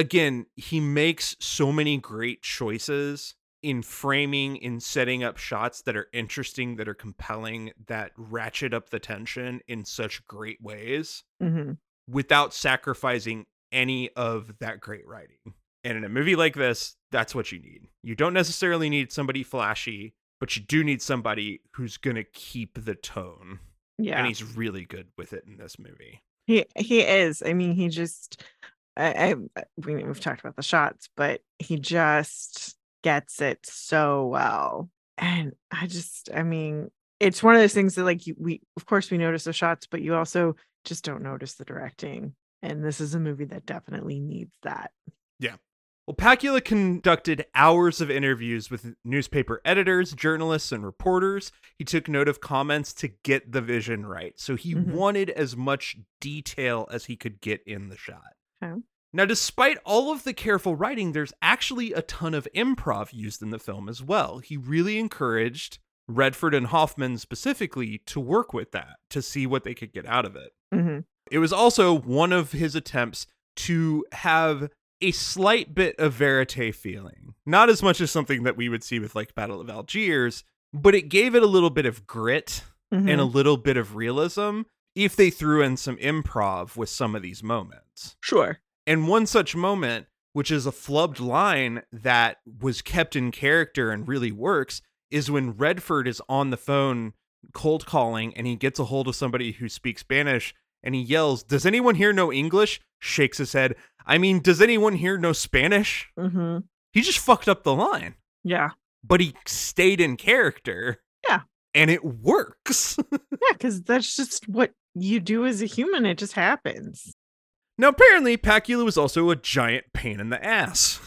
[SPEAKER 2] again, he makes so many great choices in framing, in setting up shots that are interesting, that are compelling, that ratchet up the tension in such great ways
[SPEAKER 1] Mhm.
[SPEAKER 2] without sacrificing any of that great writing. And in a movie like this, that's what you need. You don't necessarily need somebody flashy, but you do need somebody who's going to keep the tone.
[SPEAKER 1] Yeah.
[SPEAKER 2] And he's really good with it in this movie.
[SPEAKER 1] He he is. I mean, he just I, I we, we've talked about the shots, but he just gets it so well. And I just I mean, it's one of those things that like you, we of course we notice the shots, but you also just don't notice the directing. And this is a movie that definitely needs that. Yeah.
[SPEAKER 2] Well, Pakula conducted hours of interviews with newspaper editors, journalists, and reporters. He took note of comments to get the vision right. So he
[SPEAKER 1] Mhm.
[SPEAKER 2] wanted as much detail as he could get in the shot.
[SPEAKER 1] Okay.
[SPEAKER 2] Now, despite all of the careful writing, there's actually a ton of improv used in the film as well. He really encouraged Redford and Hoffman specifically to work with that, to see what they could get out of it.
[SPEAKER 1] hmm
[SPEAKER 2] It was also one of his attempts to have a slight bit of verite feeling. Not as much as something that we would see with like Battle of Algiers, but it gave it a little bit of grit and a little bit of realism if they threw in some improv with some of these moments.
[SPEAKER 1] Sure.
[SPEAKER 2] And one such moment, which is a flubbed line that was kept in character and really works, is when Redford is on the phone cold calling and he gets a hold of somebody who speaks Spanish and he yells, Does anyone here know English? Shakes his head. I mean, does anyone here know Spanish?
[SPEAKER 1] Mm-hmm.
[SPEAKER 2] He just fucked up the line,
[SPEAKER 1] Yeah.
[SPEAKER 2] but he stayed in character.
[SPEAKER 1] Yeah.
[SPEAKER 2] And it works.
[SPEAKER 1] Yeah, because that's just what you do as a human. It just happens.
[SPEAKER 2] now, apparently, Pakula was also a giant pain in the ass.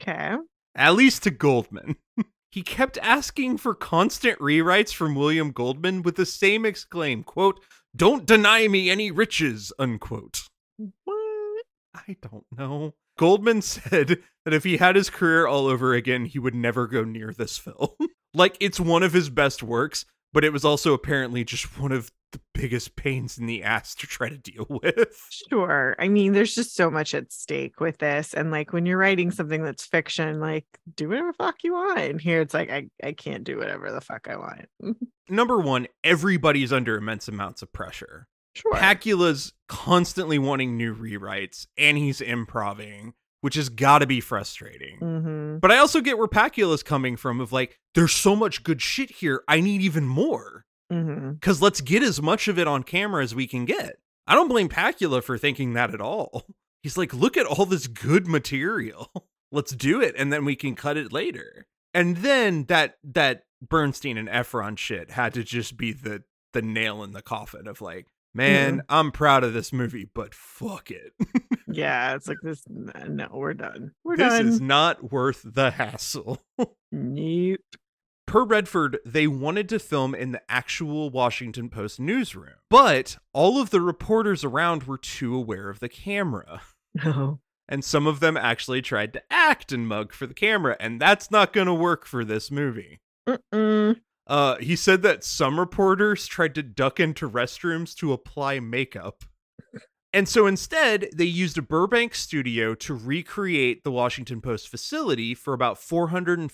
[SPEAKER 1] Okay.
[SPEAKER 2] at least to Goldman. he kept asking for constant rewrites from William Goldman with the same exclaim, quote, "Don't deny me any riches," unquote.
[SPEAKER 1] What?
[SPEAKER 2] I don't know. Goldman said that if he had his career all over again, he would never go near this film. like it's one of his best works, but it was also apparently just one of the biggest pains in the ass to try to deal with.
[SPEAKER 1] Sure. I mean, there's just so much at stake with this. And like when you're writing something that's fiction, like do whatever the fuck you want. And here it's like I, I can't do whatever the fuck I want.
[SPEAKER 2] Number one, everybody's under immense amounts of pressure.
[SPEAKER 1] Sure.
[SPEAKER 2] Pakula's constantly wanting new rewrites and he's improving, which has got to be frustrating.
[SPEAKER 1] mm-hmm.
[SPEAKER 2] But I also get where Pakula's coming from of like, there's so much good shit here. I need even more.
[SPEAKER 1] Mm-hmm.
[SPEAKER 2] Because let's get as much of it on camera as we can get. I don't blame Pakula for thinking that at all. He's like, look at all this good material. Let's do it, and then we can cut it later. And then that that Bernstein and Ephron shit had to just be the the nail in the coffin of like, man, mm-hmm. I'm proud of this movie, but fuck it.
[SPEAKER 1] Yeah, it's like this. No, we're done. We're
[SPEAKER 2] this
[SPEAKER 1] done.
[SPEAKER 2] This is not worth the hassle.
[SPEAKER 1] Nope.
[SPEAKER 2] per Redford, they wanted to film in the actual Washington Post newsroom, but all of the reporters around were too aware of the camera.
[SPEAKER 1] No.
[SPEAKER 2] And some of them actually tried to act and mug for the camera, and that's not going to work for this movie.
[SPEAKER 1] Mm-mm.
[SPEAKER 2] Uh, he said that some reporters tried to duck into restrooms to apply makeup. And so instead, they used a Burbank studio to recreate the Washington Post facility for about $450,000.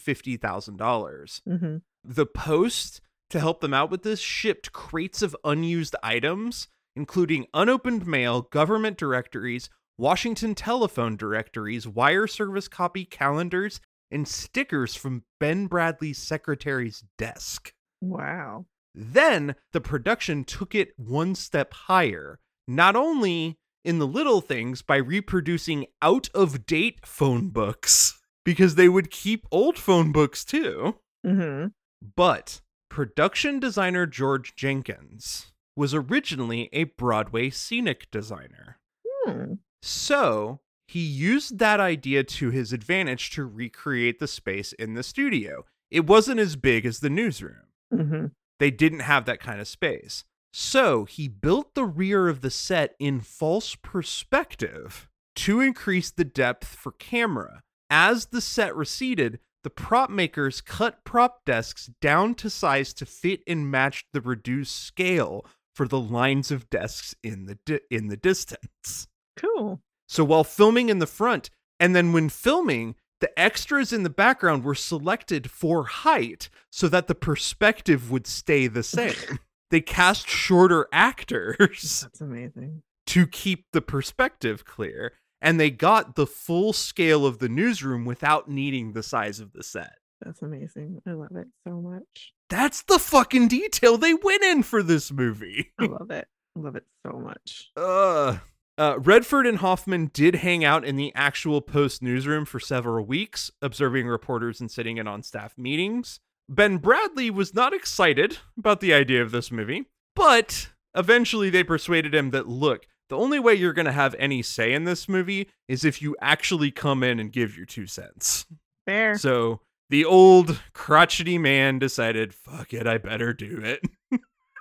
[SPEAKER 1] Mm-hmm.
[SPEAKER 2] The Post, to help them out with this, shipped crates of unused items, including unopened mail, government directories, Washington telephone directories, wire service copy calendars, and stickers from Ben Bradlee's secretary's desk.
[SPEAKER 1] Wow.
[SPEAKER 2] Then the production took it one step higher, not only in the little things by reproducing out of date phone books, because they would keep old phone books too.
[SPEAKER 1] Mm-hmm.
[SPEAKER 2] But production designer George Jenkins was originally a Broadway scenic designer.
[SPEAKER 1] Hmm.
[SPEAKER 2] So he used that idea to his advantage to recreate the space in the studio. It wasn't as big as the newsroom,
[SPEAKER 1] Mm-hmm.
[SPEAKER 2] they didn't have that kind of space. So he built the rear of the set in false perspective to increase the depth for camera. As the set receded, the prop makers cut prop desks down to size to fit and match the reduced scale for the lines of desks in the di- in the distance.
[SPEAKER 1] Cool.
[SPEAKER 2] So while filming in the front, and then when filming, the extras in the background were selected for height so that the perspective would stay the same. they cast shorter actors
[SPEAKER 1] That's amazing.
[SPEAKER 2] to keep the perspective clear, and they got the full scale of the newsroom without needing the size of the set.
[SPEAKER 1] That's amazing. I love it so much.
[SPEAKER 2] That's the fucking detail they went in for this movie.
[SPEAKER 1] I love it. I love it so much.
[SPEAKER 2] Uh, uh, Redford and Hoffman did hang out in the actual Post newsroom for several weeks, observing reporters and sitting in on staff meetings. Ben Bradlee was not excited about the idea of this movie, but eventually they persuaded him that look, the only way you're going to have any say in this movie is if you actually come in and give your two cents.
[SPEAKER 1] Fair.
[SPEAKER 2] So the old crotchety man decided, fuck it, I better do it.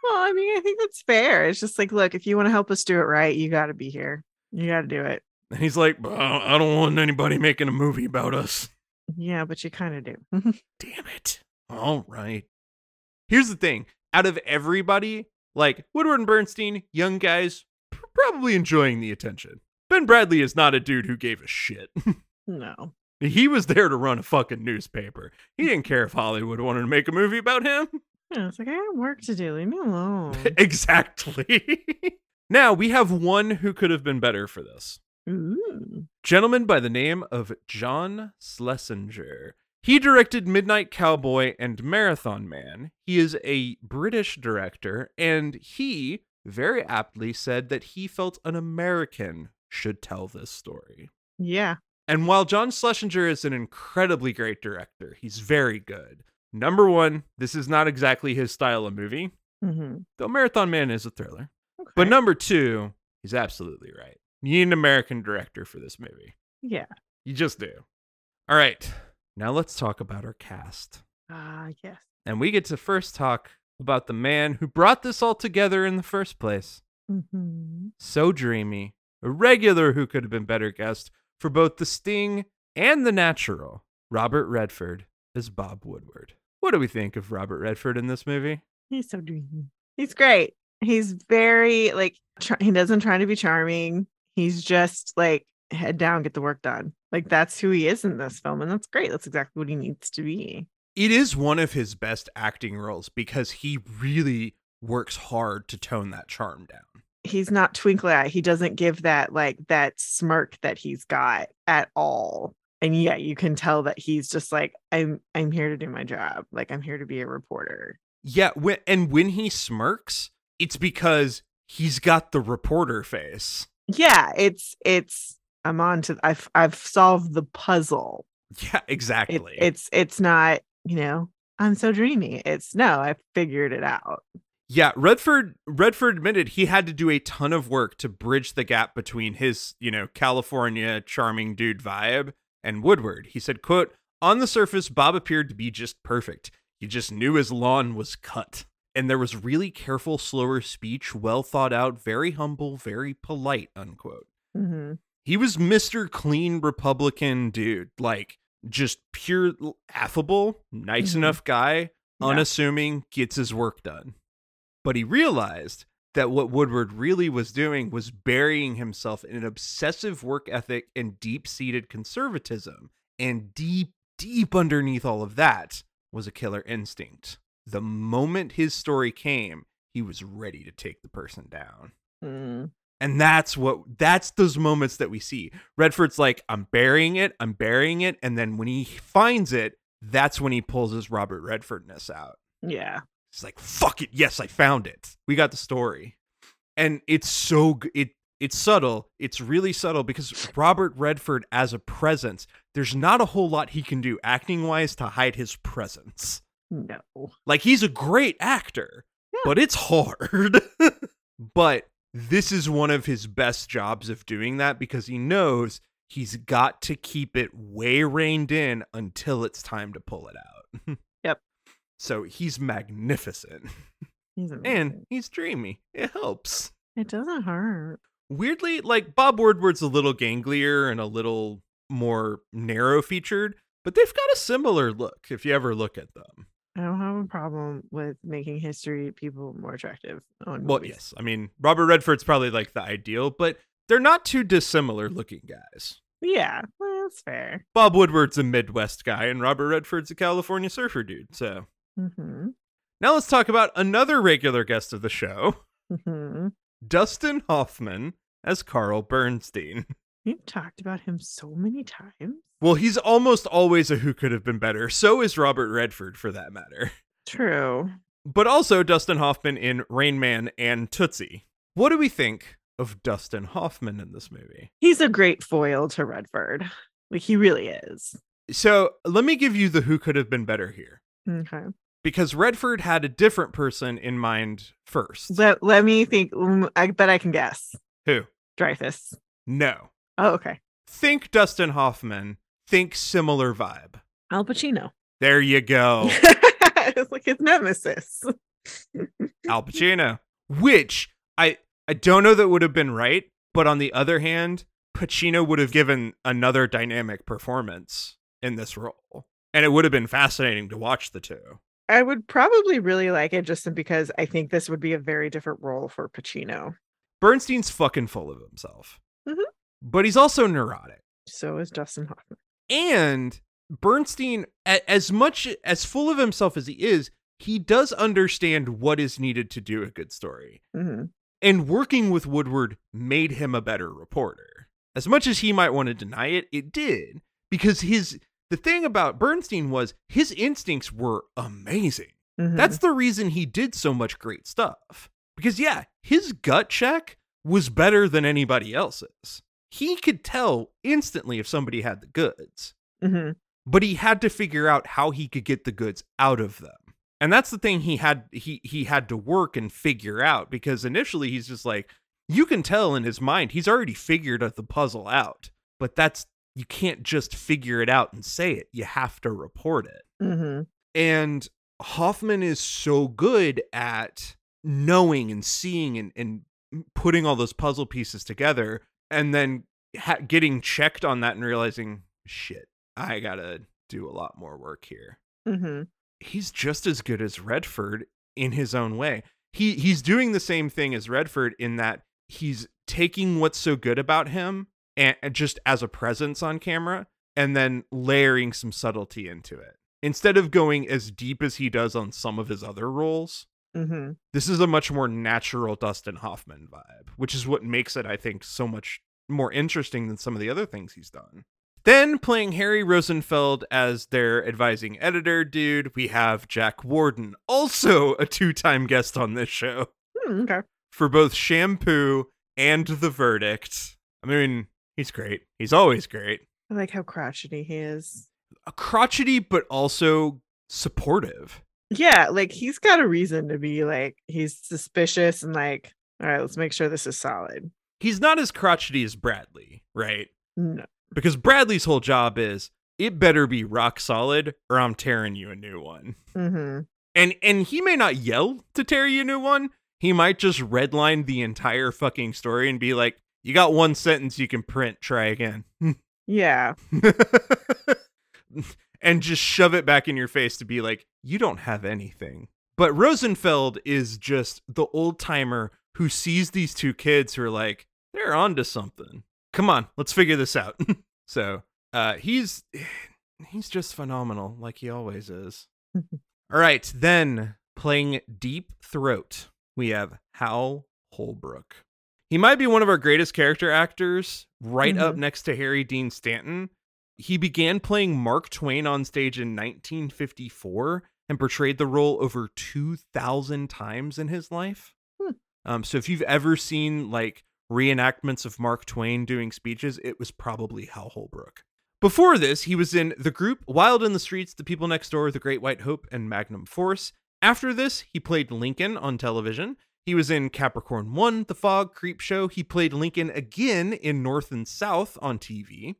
[SPEAKER 1] Well, I mean, I think that's fair. It's just like, look, if you want to help us do it right, you got to be here. You got to do it.
[SPEAKER 2] And he's like, I don't want anybody making a movie about us.
[SPEAKER 1] Yeah, but you kind of do.
[SPEAKER 2] Damn it. All right. Here's the thing out of everybody, like Woodward and Bernstein, young guys, pr- probably enjoying the attention. Ben Bradlee is not a dude who gave a shit.
[SPEAKER 1] no.
[SPEAKER 2] he was there to run a fucking newspaper. He didn't care if Hollywood wanted to make a movie about him.
[SPEAKER 1] Yeah, it's like, I have work to do. Leave me alone.
[SPEAKER 2] exactly. now, we have one who could have been better for this.
[SPEAKER 1] Ooh.
[SPEAKER 2] Gentleman by the name of John Schlesinger. He directed Midnight Cowboy and Marathon Man. He is a British director, and he very aptly said that he felt an American should tell this story.
[SPEAKER 1] Yeah.
[SPEAKER 2] And while John Schlesinger is an incredibly great director, he's very good. Number one, this is not exactly his style of movie,
[SPEAKER 1] hmm
[SPEAKER 2] though Marathon Man is a thriller. But number two, he's absolutely right. You need an American director for this movie.
[SPEAKER 1] yeah.
[SPEAKER 2] You just do. All right, now let's talk about our cast.
[SPEAKER 1] Ah, yes.
[SPEAKER 2] And we get to first talk about the man who brought this all together in the first place.
[SPEAKER 1] hmm
[SPEAKER 2] So dreamy, a regular who could have been better guest for both The Sting and The Natural, Robert Redford as Bob Woodward. What do we think of Robert Redford in this movie?
[SPEAKER 1] He's so dreamy. He's great. He's very like tr- he doesn't try to be charming. He's just like head down, get the work done. Like that's who he is in this film, and that's great. That's exactly what he needs to be.
[SPEAKER 2] It is one of his best acting roles because he really works hard to tone that charm down.
[SPEAKER 1] He's not twinkly eye. He doesn't give that like that smirk that he's got at all. And yeah, you can tell that he's just like, I'm I'm here to do my job. Like I'm here to be a reporter.
[SPEAKER 2] Yeah, when, and when he smirks, it's because he's got the reporter face.
[SPEAKER 1] Yeah, it's it's I'm on to I've I've solved the puzzle.
[SPEAKER 2] Yeah,
[SPEAKER 1] It,
[SPEAKER 2] exactly.
[SPEAKER 1] it's it's not, you know, I'm so dreamy. It's no, I figured it out.
[SPEAKER 2] Yeah, Redford Redford admitted he had to do a ton of work to bridge the gap between his, you know, California charming dude vibe and Woodward. He said, quote, on the surface, Bob appeared to be just perfect. He just knew his lawn was cut. And there was really careful, slower speech, well thought out, very humble, very polite, unquote.
[SPEAKER 1] hmm
[SPEAKER 2] He was Mr. Clean Republican dude, like just pure affable, nice
[SPEAKER 1] Mhm.
[SPEAKER 2] enough guy,
[SPEAKER 1] Yeah.
[SPEAKER 2] unassuming, gets his work done. But he realized that what Woodward really was doing was burying himself in an obsessive work ethic and deep seated conservatism. And deep, deep underneath all of that was a killer instinct. The moment his story came, he was ready to take the person down.
[SPEAKER 1] Mm.
[SPEAKER 2] And that's what that's those moments that we see. Redford's like, I'm burying it, I'm burying it. And then when he finds it, that's when he pulls his Robert Redfordness out.
[SPEAKER 1] Yeah.
[SPEAKER 2] He's like, fuck it, yes, I found it. We got the story. And it's so it it's subtle. It's really subtle because Robert Redford as a presence, there's not a whole lot he can do acting wise to hide his presence.
[SPEAKER 1] No.
[SPEAKER 2] Like he's a great actor, but it's hard. but this is one of his best jobs of doing that because he knows he's got to keep it way reined in until it's time to pull it out. So he's magnificent
[SPEAKER 1] He's
[SPEAKER 2] and he's dreamy. It helps.
[SPEAKER 1] It doesn't hurt.
[SPEAKER 2] Weirdly, like Bob Woodward's a little ganglier and a little more narrow featured, but they've got a similar look if you ever look at them.
[SPEAKER 1] I don't have a problem with making history people more attractive. On
[SPEAKER 2] Well,
[SPEAKER 1] movies.
[SPEAKER 2] yes. I mean, Robert Redford's probably like the ideal, but they're not too dissimilar looking guys.
[SPEAKER 1] Yeah, well, that's fair.
[SPEAKER 2] Bob Woodward's a Midwest guy, and Robert Redford's a California surfer dude. So
[SPEAKER 1] hmm
[SPEAKER 2] now let's talk about another regular guest of the show,
[SPEAKER 1] hmm
[SPEAKER 2] Dustin Hoffman as Carl Bernstein.
[SPEAKER 1] You've talked about him so many times.
[SPEAKER 2] Well, he's almost always a who could have been better. So is Robert Redford, for that matter.
[SPEAKER 1] True.
[SPEAKER 2] But also Dustin Hoffman in Rain Man and Tootsie. What do we think of Dustin Hoffman in this movie?
[SPEAKER 1] He's a great foil to Redford. Like he really is.
[SPEAKER 2] So let me give you the who could have been better here.
[SPEAKER 1] Okay.
[SPEAKER 2] Because Redford had a different person in mind first.
[SPEAKER 1] Let let me think. Mm, I bet I can guess.
[SPEAKER 2] Who?
[SPEAKER 1] Dreyfuss.
[SPEAKER 2] No.
[SPEAKER 1] Oh, okay.
[SPEAKER 2] Think Dustin Hoffman. Think similar vibe.
[SPEAKER 1] Al Pacino.
[SPEAKER 2] There you go.
[SPEAKER 1] it's like his nemesis.
[SPEAKER 2] Al Pacino. Which I I don't know that would have been right, but on the other hand, Pacino would have given another dynamic performance in this role. And it would have been fascinating to watch the two.
[SPEAKER 1] I would probably really like it just because I think this would be a very different role for Pacino.
[SPEAKER 2] Bernstein's fucking full of himself.
[SPEAKER 1] Mhm.
[SPEAKER 2] But he's also neurotic.
[SPEAKER 1] So is Dustin Hoffman.
[SPEAKER 2] And Bernstein, as much as full of himself as he is, he does understand what is needed to do a good story.
[SPEAKER 1] hmm
[SPEAKER 2] And working with Woodward made him a better reporter. As much as he might want to deny it, it did because his the thing about Bernstein was his instincts were amazing.
[SPEAKER 1] Mhm.
[SPEAKER 2] That's the reason he did so much great stuff. Because, yeah, his gut check was better than anybody else's. He could tell instantly if somebody had the goods,
[SPEAKER 1] Mhm.
[SPEAKER 2] but he had to figure out how he could get the goods out of them. And that's the thing he had he he had to work and figure out because initially he's just like you can tell in his mind he's already figured the puzzle out. But that's you can't just figure it out and say it. You have to report it.
[SPEAKER 1] Mhm.
[SPEAKER 2] And Hoffman is so good at knowing and seeing and, and putting all those puzzle pieces together and then ha- getting checked on that and realizing, shit, I gotta do a lot more work here.
[SPEAKER 1] Mhm.
[SPEAKER 2] He's just as good as Redford in his own way. He he's doing the same thing as Redford in that he's taking what's so good about him and, just as a presence on camera and then layering some subtlety into it. Instead of going as deep as he does on some of his other roles,
[SPEAKER 1] Mhm.
[SPEAKER 2] this is a much more natural Dustin Hoffman vibe, which is what makes it, I think, so much more interesting than some of the other things he's done. Then playing Harry Rosenfeld as their advising editor dude, we have Jack Warden, also a two time guest on this show
[SPEAKER 1] Hmm, okay.
[SPEAKER 2] for both Shampoo and The Verdict. I mean, he's great. He's always great.
[SPEAKER 1] I like how crotchety he is.
[SPEAKER 2] A crotchety, but also supportive.
[SPEAKER 1] Yeah, like he's got a reason to be like he's suspicious and like, all right, let's make sure this is solid.
[SPEAKER 2] He's not as crotchety as Bradlee, right?
[SPEAKER 1] No.
[SPEAKER 2] because Bradlee's whole job is it better be rock solid or I'm tearing you a new one.
[SPEAKER 1] Mm-hmm.
[SPEAKER 2] And and he may not yell to tear you a new one. He might just redline the entire fucking story and be like, "You got one sentence you can print. Try again."
[SPEAKER 1] Yeah.
[SPEAKER 2] and just shove it back in your face to be like, "You don't have anything." But Rosenfeld is just the old timer who sees these two kids who are like, "They're onto something." come on, let's figure this out. so uh, he's he's just phenomenal, like he always is. All right, then playing Deep Throat, we have Hal Holbrook. He might be one of our greatest character actors, right up
[SPEAKER 1] Mhm.
[SPEAKER 2] next to Harry Dean Stanton. He began playing Mark Twain on stage in 1954 and portrayed the role over 2,000 times in his life.
[SPEAKER 1] Hmm.
[SPEAKER 2] Um, so if you've ever seen like reenactments of Mark Twain doing speeches, it was probably Hal Holbrook. Before this, he was in the group Wild in the Streets, The People Next Door, The Great White Hope, and Magnum Force. After this, he played Lincoln on television. He was in Capricorn 1, The Fog, Creepshow. He played Lincoln again in North and South on TV.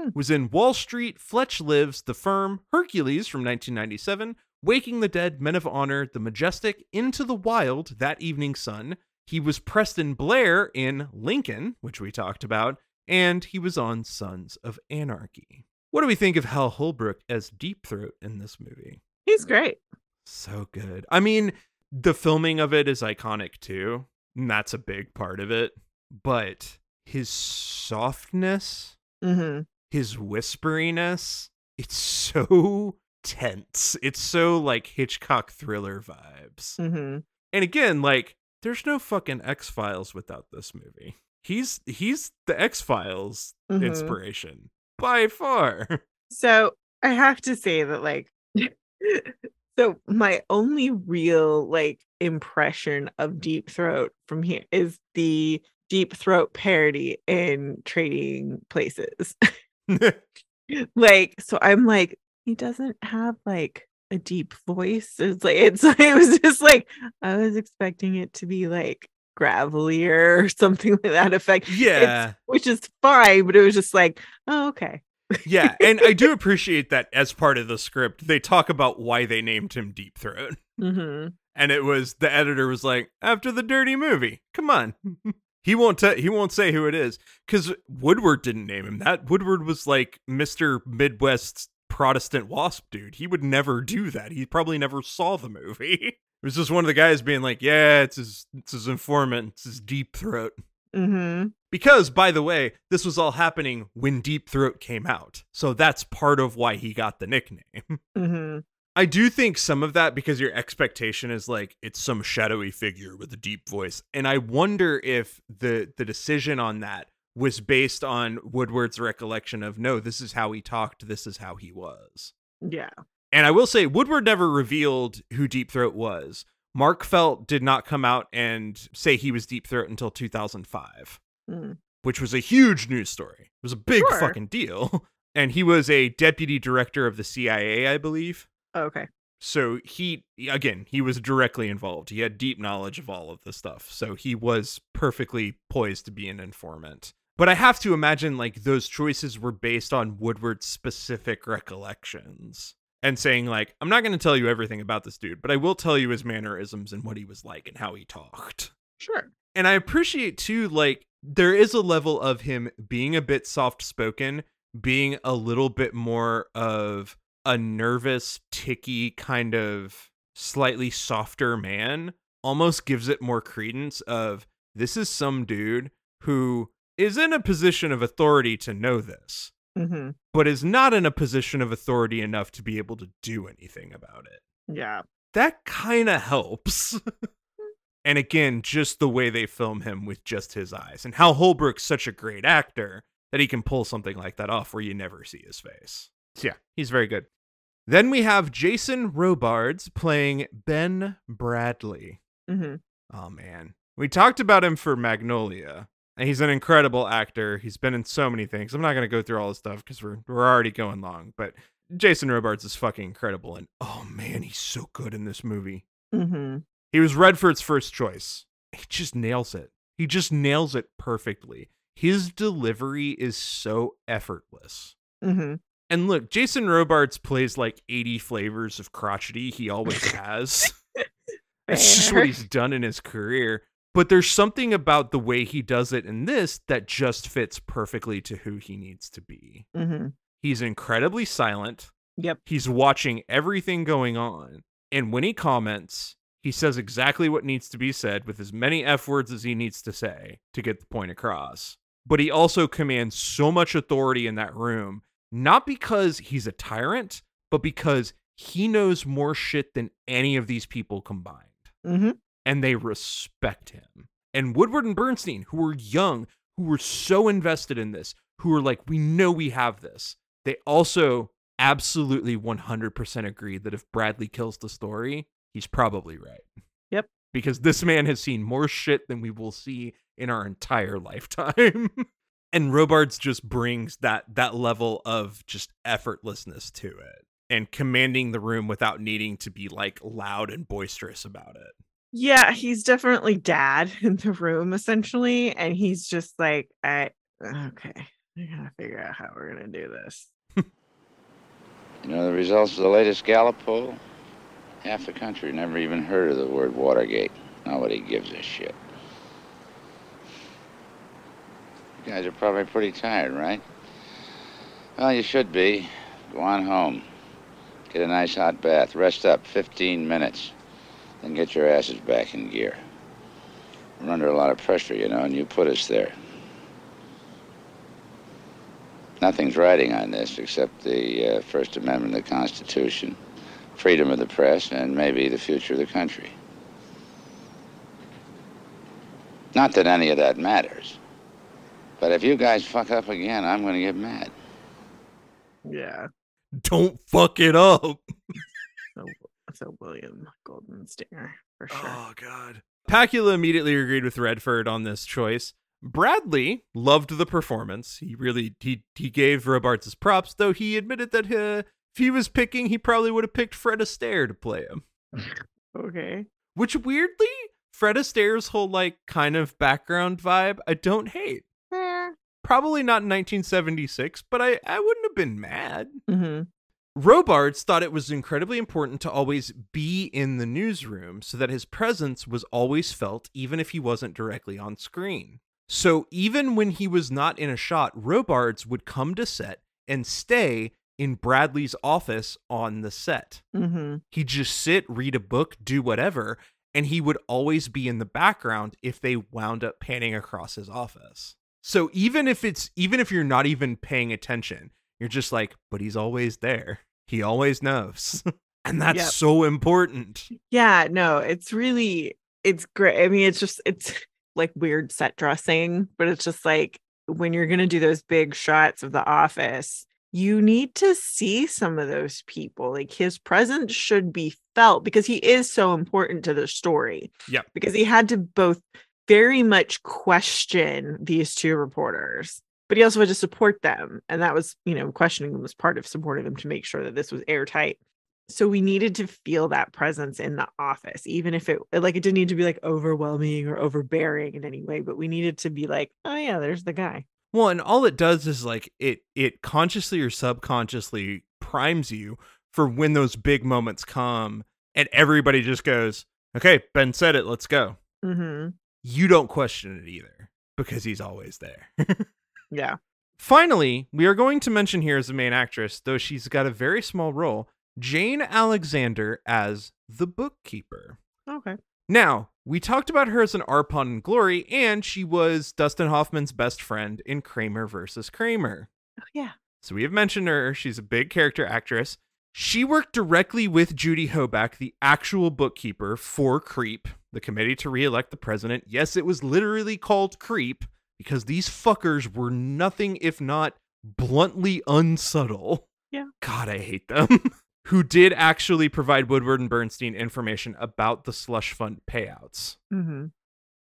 [SPEAKER 1] Hmm.
[SPEAKER 2] Was in Wall Street, Fletch Lives, The Firm, Hercules from 1997, Waking the Dead, Men of Honor, The Majestic, Into the Wild, That Evening Sun. He was Preston Blair in Lincoln, which we talked about, and he was on Sons of Anarchy. What do we think of Hal Holbrook as Deep Throat in this movie?
[SPEAKER 1] He's great.
[SPEAKER 2] So good. I mean, the filming of it is iconic too, and that's a big part of it. But his softness,
[SPEAKER 1] Mm-hmm.
[SPEAKER 2] his whisperiness, it's so tense. It's so like Hitchcock thriller vibes.
[SPEAKER 1] Mm-hmm.
[SPEAKER 2] And again, like there's no fucking X-Files without this movie. He's he's the X-Files
[SPEAKER 1] Mhm.
[SPEAKER 2] inspiration by far.
[SPEAKER 1] So I have to say that like so my only real like impression of Deep Throat from here is the Deep Throat parody in Trading Places. like so I'm like he doesn't have like a deep voice. It's like it's it was just like I was expecting it to be like gravelier or something like that effect. It's-
[SPEAKER 2] yeah.
[SPEAKER 1] which is fine, but it was just like, oh okay.
[SPEAKER 2] Yeah, and I do appreciate that as part of the script, they talk about why they named him Deep Throat.
[SPEAKER 1] Mm-hmm.
[SPEAKER 2] And it was the editor was like, after the dirty movie. Come on. he won't t- he won't say who it is cuz Woodward didn't name him that. Woodward was like Mr. Midwest Protestant wasp dude. He would never do that. He probably never saw the movie. It was just one of the guys being like, "Yeah, it's his it's his informant, it's his Deep Throat."
[SPEAKER 1] Mm-hmm.
[SPEAKER 2] Because, by the way, this was all happening when Deep Throat came out. So that's part of why he got the nickname.
[SPEAKER 1] Mm-hmm.
[SPEAKER 2] I do think some of that because your expectation is like it's some shadowy figure with a deep voice. And I wonder if the the decision on that was based on Woodward's recollection of no, this is how he talked, this is how he was.
[SPEAKER 1] Yeah.
[SPEAKER 2] And I will say, Woodward never revealed who Deep Throat was. Mark Felt did not come out and say he was Deep Throat until 2005,
[SPEAKER 1] Mm.
[SPEAKER 2] which was a huge news story. It was a big
[SPEAKER 1] Sure.
[SPEAKER 2] fucking deal. And he was a deputy director of the CIA, I believe.
[SPEAKER 1] Okay.
[SPEAKER 2] So he, again, he was directly involved. He had deep knowledge of all of this stuff. So he was perfectly poised to be an informant. But I have to imagine like those choices were based on Woodward's specific recollections and saying, like, I'm not going to tell you everything about this dude, but I will tell you his mannerisms and what he was like and how he talked.
[SPEAKER 1] Sure.
[SPEAKER 2] And I appreciate too, like, there is a level of him being a bit soft spoken, being a little bit more of a nervous, ticky, kind of slightly softer man, almost gives it more credence of this is some dude who is in a position of authority to know this,
[SPEAKER 1] hmm
[SPEAKER 2] but is not in a position of authority enough to be able to do anything about it
[SPEAKER 1] Yeah.
[SPEAKER 2] that kind of helps. and again, just the way they film him with just his eyes, and how Holbrook's such a great actor that he can pull something like that off where you never see his face. So yeah, he's very good. Then we have Jason Robards playing Ben Bradlee.
[SPEAKER 1] hmm
[SPEAKER 2] Oh man. We talked about him for Magnolia. And he's an incredible actor. He's been in so many things. I'm not gonna go through all his stuff because we're we're already going long. But Jason Robards is fucking incredible. And oh man, he's so good in this movie.
[SPEAKER 1] hmm
[SPEAKER 2] He was Redford's first choice. He just nails it. He just nails it perfectly. His delivery is so effortless.
[SPEAKER 1] hmm
[SPEAKER 2] And look, Jason Robards plays like 80 flavors of crotchety. He always has. That's just what he's done in his career. But there's something about the way he does it in this that just fits perfectly to who he needs to be.
[SPEAKER 1] hmm
[SPEAKER 2] He's incredibly silent.
[SPEAKER 1] Yep.
[SPEAKER 2] He's watching everything going on. And when he comments, he says exactly what needs to be said with as many F words as he needs to say to get the point across. But he also commands so much authority in that room, not because he's a tyrant, but because he knows more shit than any of these people combined
[SPEAKER 1] hmm
[SPEAKER 2] and they respect him. And Woodward and Bernstein, who were young, who were so invested in this, who were like, we know we have this, they also absolutely 100% agree that if Bradlee kills the story, he's probably right.
[SPEAKER 1] Yep.
[SPEAKER 2] Because this man has seen more shit than we will see in our entire lifetime. and Robards just brings that that level of just effortlessness to it and commanding the room without needing to be like loud and boisterous about it.
[SPEAKER 1] Yeah, he's definitely dad in the room essentially, and he's just like, I okay, I gotta figure out how we're gonna do this.
[SPEAKER 6] You know the results of the latest Gallup poll? Half the country never even heard of the word Watergate. Nobody gives a shit. You guys are probably pretty tired, right? Well, you should be. Go on home. Get a nice hot bath. Rest up 15 minutes. Then get your asses back in gear. We're under a lot of pressure, you know, and you put us there. Nothing's riding on this except the uh, First Amendment of the Constitution, freedom of the press, and maybe the future of the country. Not that any of that matters. But if you guys fuck up again, I'm going to get mad.
[SPEAKER 1] Yeah.
[SPEAKER 2] Don't fuck it up.
[SPEAKER 1] So William Golden Stinger for sure.
[SPEAKER 2] Oh god. Pakula immediately agreed with Redford on this choice. Bradlee loved the performance. He really he he gave Robards his props, though he admitted that uh, if he was picking, he probably would have picked Fred Astaire to play him.
[SPEAKER 1] Okay.
[SPEAKER 2] Which weirdly, Fred Astaire's whole like kind of background vibe, I don't hate.
[SPEAKER 1] Eh.
[SPEAKER 2] Probably not in 1976, but I I wouldn't have been mad.
[SPEAKER 1] hmm
[SPEAKER 2] Robards thought it was incredibly important to always be in the newsroom so that his presence was always felt even if he wasn't directly on screen. So even when he was not in a shot, Robards would come to set and stay in Bradlee's office on the set.
[SPEAKER 1] hmm
[SPEAKER 2] He'd just sit, read a book, do whatever, and he would always be in the background if they wound up panning across his office. So even if it's even if you're not even paying attention, you're just like, but he's always there. He always knows. and that's
[SPEAKER 1] Yep.
[SPEAKER 2] so important.
[SPEAKER 1] Yeah, no, it's really it's great. I mean, it's just it's like weird set dressing, but it's just like when you're going to do those big shots of the office, you need to see some of those people. Like his presence should be felt because he is so important to the story.
[SPEAKER 2] Yeah.
[SPEAKER 1] Because he had to both very much question these two reporters, but he also had to support them. And that was, you know, questioning them was part of supporting them to make sure that this was airtight. So we needed to feel that presence in the office, even if it like it didn't need to be like overwhelming or overbearing in any way, but we needed to be like, oh yeah, there's the guy.
[SPEAKER 2] Well, and all it does is like it it consciously or subconsciously primes you for when those big moments come and everybody just goes, "Okay, Ben said it, let's go."
[SPEAKER 1] Mm-hmm.
[SPEAKER 2] You don't question it either because he's always there.
[SPEAKER 1] Yeah.
[SPEAKER 2] Finally, we are going to mention here as the main actress, though she's got a very small role, Jane Alexander as the bookkeeper.
[SPEAKER 1] Okay.
[SPEAKER 2] Now, we talked about her as an Arpon in Glory, and she was Dustin Hoffman's best friend in Kramer versus Kramer.
[SPEAKER 1] Oh yeah.
[SPEAKER 2] So we have mentioned her. She's a big character actress. She worked directly with Judy Hoback, the actual bookkeeper for Creep, the committee to re-elect the president. Yes, it was literally called Creep because these fuckers were nothing if not bluntly unsubtle.
[SPEAKER 1] Yeah.
[SPEAKER 2] God, I hate them. Who did actually provide Woodward and Bernstein information about the slush fund payouts.
[SPEAKER 1] Mm-hmm.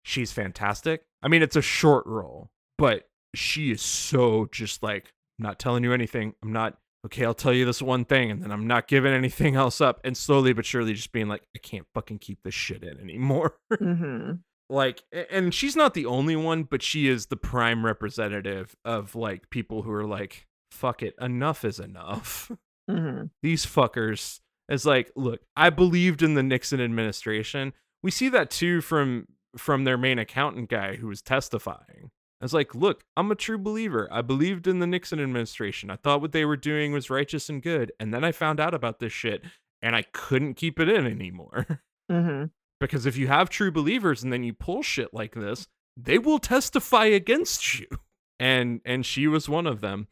[SPEAKER 2] She's fantastic. I mean, it's a short role, but she is so just like, I'm not telling you anything. I'm not, okay, I'll tell you this one thing, and then I'm not giving anything else up. And slowly but surely just being like, I can't fucking keep this shit in anymore.
[SPEAKER 1] Mm-hmm.
[SPEAKER 2] Like and she's not the only one but she is the prime representative of like people who are like fuck it enough is enough.
[SPEAKER 1] Mm-hmm.
[SPEAKER 2] these fuckers is like look i believed in the nixon administration. We see that too from from their main accountant guy who was testifying. I was like look i'm a true believer. I believed in the nixon administration. I thought what they were doing was righteous and good and then i found out about this shit and i couldn't keep it in anymore.
[SPEAKER 1] Mm-hmm.
[SPEAKER 2] Because if you have true believers and then you pull shit like this they will testify against you and and she was one of them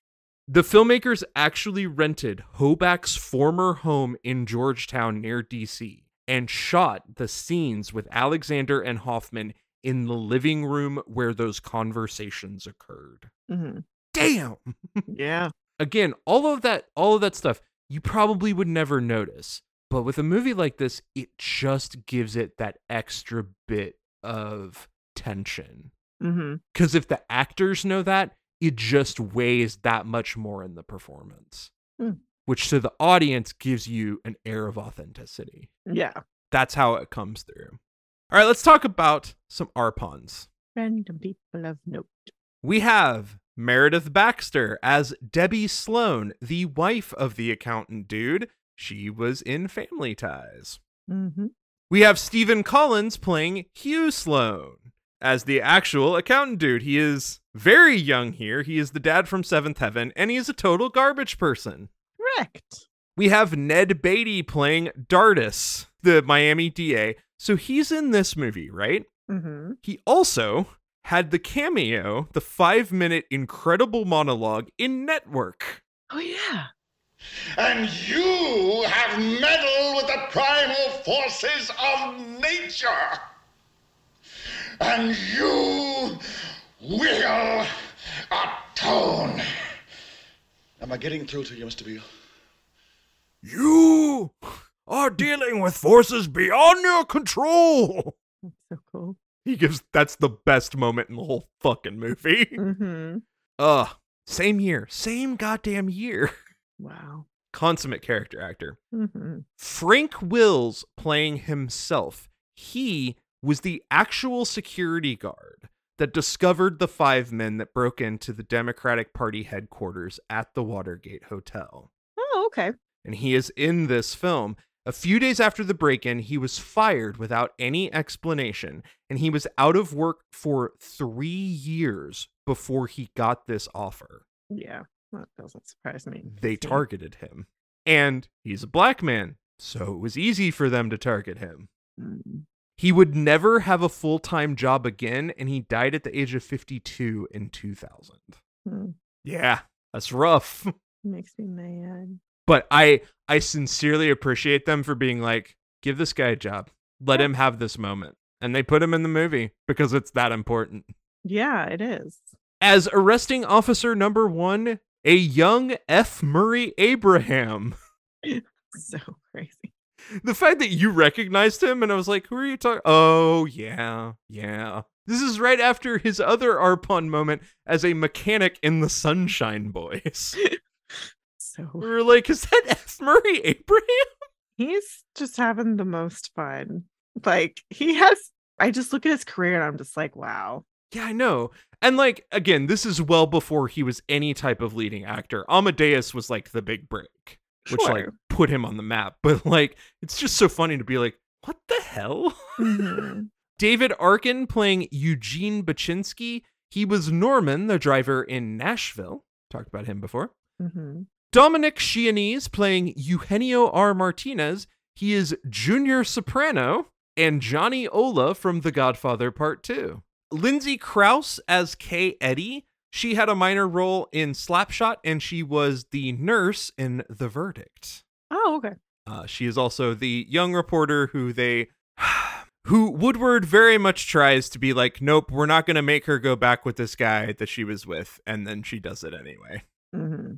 [SPEAKER 2] the filmmakers actually rented Hoback's former home in Georgetown near DC and shot the scenes with Alexander and Hoffman in the living room where those conversations occurred.
[SPEAKER 1] Mm-hmm.
[SPEAKER 2] Damn.
[SPEAKER 1] Yeah.
[SPEAKER 2] Again, all of that all of that stuff you probably would never notice. But with a movie like this, it just gives it that extra bit of tension.
[SPEAKER 1] Mm-hmm.
[SPEAKER 2] Because if the actors know that, it just weighs that much more in the performance,
[SPEAKER 1] Hmm.
[SPEAKER 2] which to the audience gives you an air of authenticity.
[SPEAKER 1] Yeah.
[SPEAKER 2] That's how it comes through. All right, let's talk about some Arpons.
[SPEAKER 1] Random people of note.
[SPEAKER 2] We have Meredith Baxter as Debbie Sloan, the wife of the accountant dude. She was in Family Ties.
[SPEAKER 1] Mm-hmm.
[SPEAKER 2] We have Stephen Collins playing Hugh Sloan as the actual accountant dude. He is very young here. He is the dad from Seventh Heaven, and he is a total garbage person.
[SPEAKER 1] Correct.
[SPEAKER 2] We have Ned Beatty playing Dardis, the Miami DA. So he's in this movie, right?
[SPEAKER 1] Mm-hmm.
[SPEAKER 2] He also had the cameo, the five minute incredible monologue in Network.
[SPEAKER 1] Oh yeah.
[SPEAKER 9] And you have meddled with the primal forces of nature. And you will atone. Am I getting through to you, Mr. Beale?
[SPEAKER 2] You are dealing with forces beyond your control.
[SPEAKER 1] That's so cool.
[SPEAKER 2] He gives that's the best moment in the whole fucking movie.
[SPEAKER 1] Mm-hmm.
[SPEAKER 2] Ugh. Same year. Same goddamn year.
[SPEAKER 1] Wow.
[SPEAKER 2] Consummate character actor.
[SPEAKER 1] Mm-hmm.
[SPEAKER 2] Frank Wills playing himself. He was the actual security guard that discovered the five men that broke into the Democratic Party headquarters at the Watergate Hotel.
[SPEAKER 1] Oh, okay.
[SPEAKER 2] And he is in this film. A few days after the break in, he was fired without any explanation, and he was out of work for three years before he got this offer.
[SPEAKER 1] Yeah. That doesn't surprise me.
[SPEAKER 2] They
[SPEAKER 1] Yeah.
[SPEAKER 2] targeted him. And he's a black man, so it was easy for them to target him.
[SPEAKER 1] Mm.
[SPEAKER 2] He would never have a full time job again, and he died at the age of 52 in 2000.
[SPEAKER 1] Mm.
[SPEAKER 2] Yeah, that's rough.
[SPEAKER 1] Makes me mad.
[SPEAKER 2] But I I sincerely appreciate them for being like, give this guy a job. Let him have this moment. And they put him in the movie because it's that important.
[SPEAKER 1] Yeah, it is.
[SPEAKER 2] As arresting officer number one, a young F. Murray Abraham.
[SPEAKER 1] so crazy.
[SPEAKER 2] The fact that you recognized him and I was like, who are you talking? Oh, yeah, yeah. This is right after his other Arpon moment as a mechanic in the Sunshine Boys.
[SPEAKER 1] So
[SPEAKER 2] we were like, is that F. Murray Abraham?
[SPEAKER 1] he's just having the most fun. Like he has I just look at his career and I'm just like, wow.
[SPEAKER 2] Yeah, I know. And like again, this is well before he was any type of leading actor. Amadeus was like the big break, which like put him on the map. But like it's just so funny to be like, what the hell?
[SPEAKER 1] Mhm.
[SPEAKER 2] David Arkin playing Eugene Bachinski. He was Norman, the driver in Nashville. Talked about him before.
[SPEAKER 1] Mhm.
[SPEAKER 2] Dominic Chianese playing Eugenio R. Martinez. He is Junior Soprano and Johnny Ola from The Godfather Part 2. Lindsay Crouse as Kay Eddy. She had a minor role in Slapshot and she was the nurse in The Verdict.
[SPEAKER 1] Oh, okay.
[SPEAKER 2] Uh, she is also the young reporter who they. Who Woodward very much tries to be like, nope, we're not going to make her go back with this guy that she was with. And then she does it anyway.
[SPEAKER 1] hmm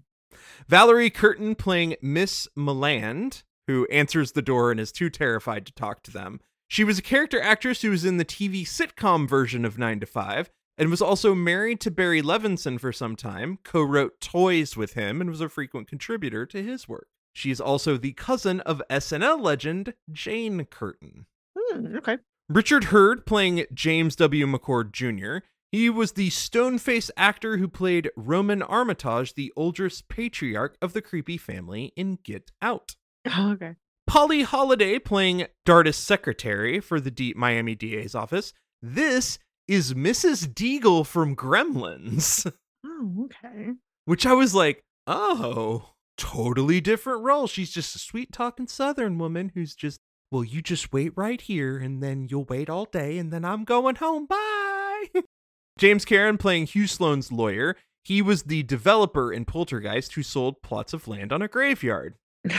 [SPEAKER 2] Valerie Curtin playing Miss Meland, who answers the door and is too terrified to talk to them. She was a character actress who was in the TV sitcom version of 9 to 5 and was also married to Barry Levinson for some time, co wrote Toys with him, and was a frequent contributor to his work. She is also the cousin of SNL legend Jane Curtin.
[SPEAKER 1] Hmm, okay.
[SPEAKER 2] Richard Herd playing James W. McCord Jr. He was the stone faced actor who played Roman Armitage, the oldest patriarch of the creepy family in Get Out.
[SPEAKER 1] Oh, okay.
[SPEAKER 2] Polly Holliday playing Dardis secretary for the D- Miami DA's office. This is Mrs. Deagle from Gremlins,
[SPEAKER 1] Oh, okay.
[SPEAKER 2] which I was like, oh, totally different role. She's just a sweet talking Southern woman who's just, well, you just wait right here and then you'll wait all day and then I'm going home. Bye. James Karen playing Hugh Sloan's lawyer. He was the developer in Poltergeist who sold plots of land on a graveyard.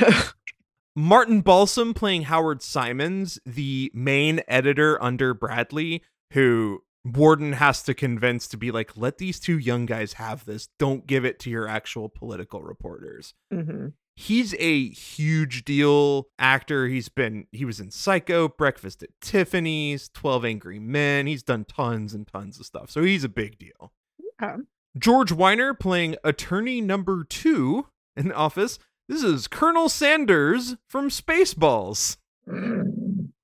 [SPEAKER 2] Martin Balsam playing Howard Simons, the main editor under Bradlee, who Warden has to convince to be like, let these two young guys have this. Don't give it to your actual political reporters.
[SPEAKER 1] hmm
[SPEAKER 2] He's a huge deal actor. He's been, he was in Psycho, Breakfast at Tiffany's, 12 Angry Men. He's done tons and tons of stuff. So he's a big deal. George Wyner playing attorney number two in the office. This is Colonel Sanders from Spaceballs.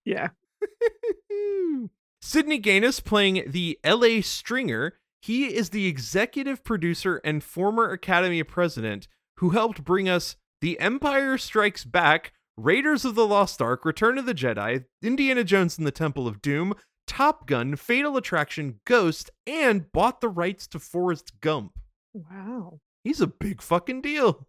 [SPEAKER 1] Yeah.
[SPEAKER 2] Sidney Ganis playing the LA Stringer. He is the executive producer and former Academy president who helped bring us The Empire Strikes Back, Raiders of the Lost Ark, Return of the Jedi, Indiana Jones and the Temple of Doom, Top Gun, Fatal Attraction, Ghost, and bought the rights to Forrest Gump.
[SPEAKER 1] Wow.
[SPEAKER 2] He's a big fucking deal.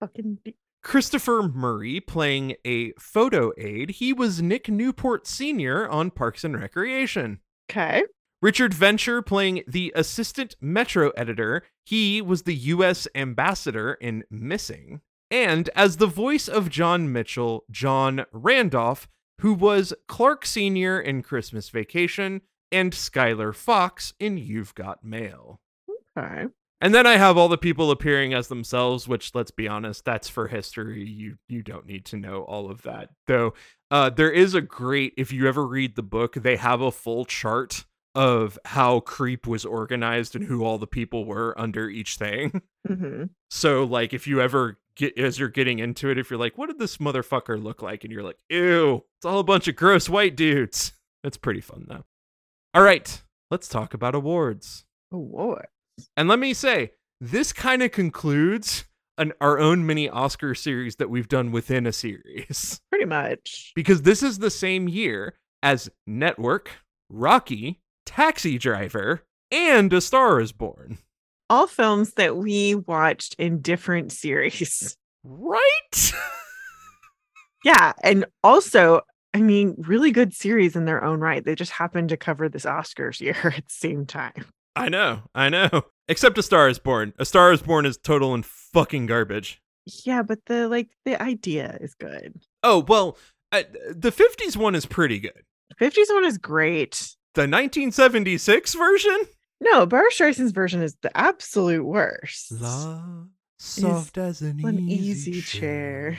[SPEAKER 1] Fucking.
[SPEAKER 2] Christopher Murray playing a photo aide. He was Nick Newport Sr. on Parks and Recreation.
[SPEAKER 1] okay.
[SPEAKER 2] Richard Venture playing the assistant Metro editor. He was the U.S. ambassador in Missing. And as the voice of John Mitchell, John Randolph, who was Clark Sr. in Christmas Vacation and Schuyler Fox in You've Got Mail.
[SPEAKER 1] Okay.
[SPEAKER 2] And then I have all the people appearing as themselves, which let's be honest, that's for history. You you don't need to know all of that. Though uh there is a great if you ever read the book, they have a full chart of how creep was organized and who all the people were under each thing.
[SPEAKER 1] hmm
[SPEAKER 2] So like if you ever get as you're getting into it, if you're like, what did this motherfucker look like? And you're like, ew, it's all a bunch of gross white dudes. That's pretty fun though. All right, let's talk about awards.
[SPEAKER 1] Award.
[SPEAKER 2] And let me say, this kind of concludes an our own mini Oscar series that we've done within a series.
[SPEAKER 1] Pretty much.
[SPEAKER 2] Because this is the same year as Network, Rocky, Taxi Driver, and A Star is Born.
[SPEAKER 1] All films that we watched in different series.
[SPEAKER 2] Right?
[SPEAKER 1] Yeah. And also, I mean, really good series in their own right. They just happened to cover this Oscars year at the same time.
[SPEAKER 2] I know, I know. Except A Star is Born. A Star is Born is total and fucking garbage.
[SPEAKER 1] Yeah, but the like the idea is good.
[SPEAKER 2] Oh, well, uh, the 50s one is pretty good.
[SPEAKER 1] 50s one is great.
[SPEAKER 2] The 1976 version?
[SPEAKER 1] No, Barbra Streisand's version is the absolute worst.
[SPEAKER 2] Love, soft as an,
[SPEAKER 1] an
[SPEAKER 2] easy,
[SPEAKER 1] easy chair.
[SPEAKER 2] chair.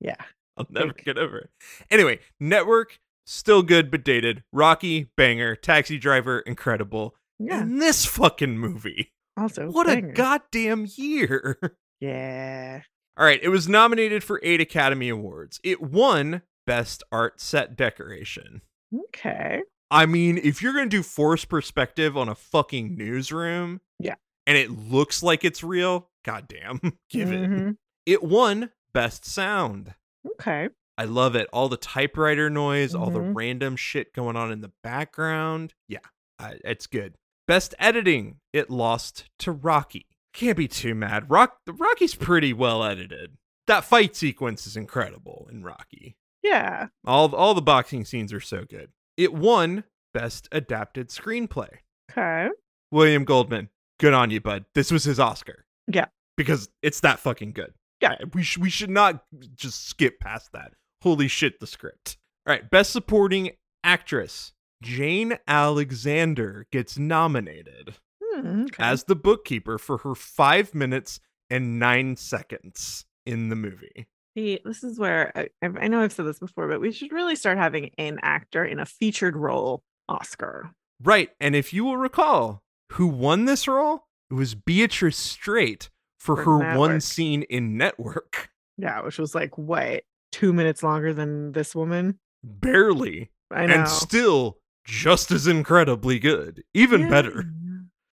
[SPEAKER 1] Yeah.
[SPEAKER 2] I'll never
[SPEAKER 1] Like-
[SPEAKER 2] get over it. Anyway, Network, still good but dated. Rocky, banger. Taxi Driver, incredible.
[SPEAKER 1] Yeah.
[SPEAKER 2] And this fucking movie.
[SPEAKER 1] Also,
[SPEAKER 2] What a goddamn year.
[SPEAKER 1] Yeah.
[SPEAKER 2] All right, it was nominated for eight Academy Awards. It won Best Art Set Decoration.
[SPEAKER 1] Okay.
[SPEAKER 2] I mean, if you're going to do forced perspective on a fucking newsroom,
[SPEAKER 1] Yeah.
[SPEAKER 2] and it looks like it's real, goddamn, give it.
[SPEAKER 1] Mhm.
[SPEAKER 2] It won Best Sound.
[SPEAKER 1] Okay.
[SPEAKER 2] I love it. All the typewriter noise, all the
[SPEAKER 1] Mhm.
[SPEAKER 2] random shit going on in the background. Yeah, I, it's good. Best editing, it lost to Rocky. Can't be too mad. Rock, Rocky's pretty well edited. That fight sequence is incredible in Rocky.
[SPEAKER 1] Yeah.
[SPEAKER 2] All all the boxing scenes are so good. It won Best Adapted Screenplay.
[SPEAKER 1] Okay.
[SPEAKER 2] William Goldman, good on you, bud. This was his Oscar.
[SPEAKER 1] Yeah.
[SPEAKER 2] Because it's that fucking good.
[SPEAKER 1] Yeah.
[SPEAKER 2] We sh- we should not just skip past that. Holy shit, the script. All right, Best Supporting Actress. Jane Alexander gets nominated
[SPEAKER 1] Hmm, okay.
[SPEAKER 2] as the bookkeeper for her five minutes and nine seconds in the movie.
[SPEAKER 1] See, this is where I, I know I've said this before, but we should really start having an actor in a featured role Oscar.
[SPEAKER 2] Right. And if you will recall, who won this role? It was Beatrice Straight for
[SPEAKER 1] For
[SPEAKER 2] her one scene in Network.
[SPEAKER 1] Yeah, which was like what two minutes longer than this woman.
[SPEAKER 2] Barely.
[SPEAKER 1] I know.
[SPEAKER 2] And still just as incredibly good. Even
[SPEAKER 1] Yeah.
[SPEAKER 2] better.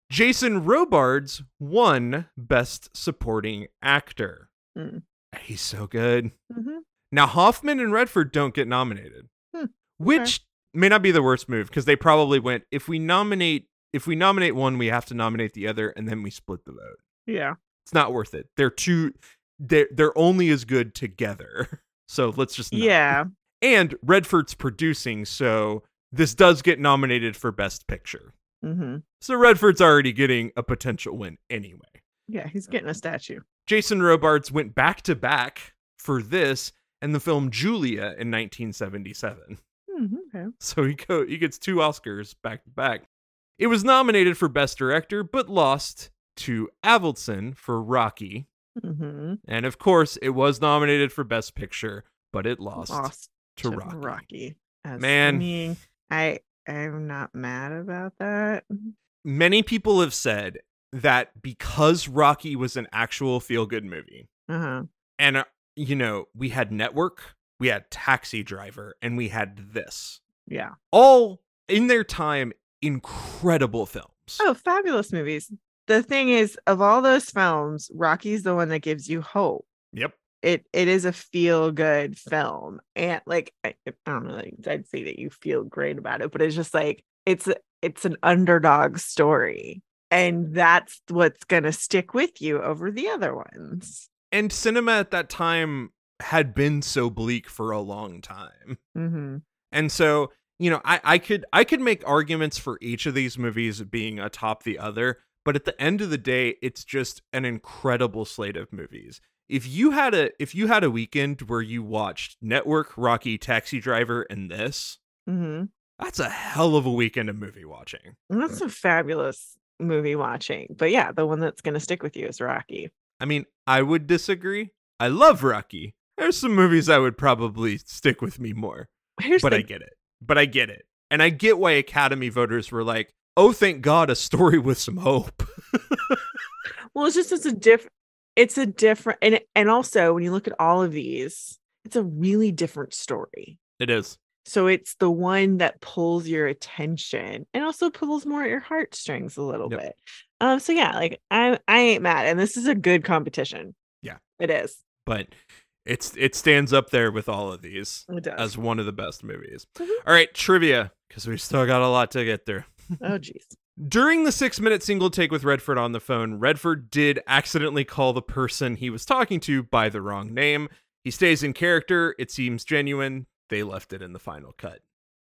[SPEAKER 2] Jason Robards won Best Supporting Actor.
[SPEAKER 1] Mm.
[SPEAKER 2] He's so good.
[SPEAKER 1] Mhm.
[SPEAKER 2] Now, Hoffman and Redford don't get nominated,
[SPEAKER 1] Hmm,
[SPEAKER 2] which may not be the worst move because they probably went if we nominate if we nominate one, we have to nominate the other, and then we split the vote.
[SPEAKER 1] Yeah.
[SPEAKER 2] It's not worth it. They're too they're they're only as good together. So let's just not.
[SPEAKER 1] Yeah.
[SPEAKER 2] And Redford's producing, so this does get nominated for Best Picture.
[SPEAKER 1] hmm
[SPEAKER 2] So Redford's already getting a potential win anyway.
[SPEAKER 1] Yeah, he's getting a statue.
[SPEAKER 2] Jason Robards went back to back for this and the film Julia in 1977.
[SPEAKER 1] Mhm, okay.
[SPEAKER 2] So he go he gets two Oscars back to back. It was nominated for Best Director, but lost to Avildsen for Rocky.
[SPEAKER 1] hmm
[SPEAKER 2] And of course, it was nominated for Best Picture, but it lost,
[SPEAKER 1] Lost
[SPEAKER 2] to,
[SPEAKER 1] to
[SPEAKER 2] Rocky.
[SPEAKER 1] Rocky.
[SPEAKER 2] Man.
[SPEAKER 1] I I'm not mad about that.
[SPEAKER 2] Many people have said that because Rocky was an actual feel good movie,
[SPEAKER 1] Uh huh.
[SPEAKER 2] and uh, you know, we had Network, we had Taxi Driver, and we had this.
[SPEAKER 1] Yeah.
[SPEAKER 2] All in their time, incredible films.
[SPEAKER 1] Oh, fabulous movies. The thing is, of all those films, Rocky's the one that gives you hope.
[SPEAKER 2] Yep.
[SPEAKER 1] It it is a feel good film, and like I, I don't know, like, I'd say that you feel great about it, but it's just like it's it's an underdog story, and that's what's gonna stick with you over the other ones.
[SPEAKER 2] And cinema at that time had been so bleak for a long time.
[SPEAKER 1] Mm-hmm.
[SPEAKER 2] And so, you know, I, I could I could make arguments for each of these movies being atop the other, but at the end of the day, it's just an incredible slate of movies. If you had a if you had a weekend where you watched Network, Rocky, Taxi Driver, and this,
[SPEAKER 1] Mm-hmm.
[SPEAKER 2] that's a hell of a weekend of movie watching.
[SPEAKER 1] And that's a fabulous movie watching. But yeah, the one that's gonna stick with you is Rocky.
[SPEAKER 2] I mean, I would disagree. I love Rocky. There's some movies I would probably stick with me more.
[SPEAKER 1] Here's
[SPEAKER 2] but
[SPEAKER 1] the
[SPEAKER 2] I get it. But I get it. And I get why Academy voters were like, oh, thank God, a story with some hope.
[SPEAKER 1] Well, it's just it's a diff it's a different and and also when you look at all of these, it's a really different story.
[SPEAKER 2] it is.
[SPEAKER 1] So it's the one that pulls your attention and also pulls more at your heartstrings a little
[SPEAKER 2] Yep.
[SPEAKER 1] bit. Um, so yeah, like I I ain't mad, and this is a good competition.
[SPEAKER 2] Yeah.
[SPEAKER 1] It is.
[SPEAKER 2] But it's it stands up there with all of these as one of the best movies.
[SPEAKER 1] Mhm.
[SPEAKER 2] All right, trivia, because we still got a lot to get through.
[SPEAKER 1] oh geez.
[SPEAKER 2] During the six minute single take with Redford on the phone, Redford did accidentally call the person he was talking to by the wrong name. He stays in character, it seems genuine. They left it in the final cut.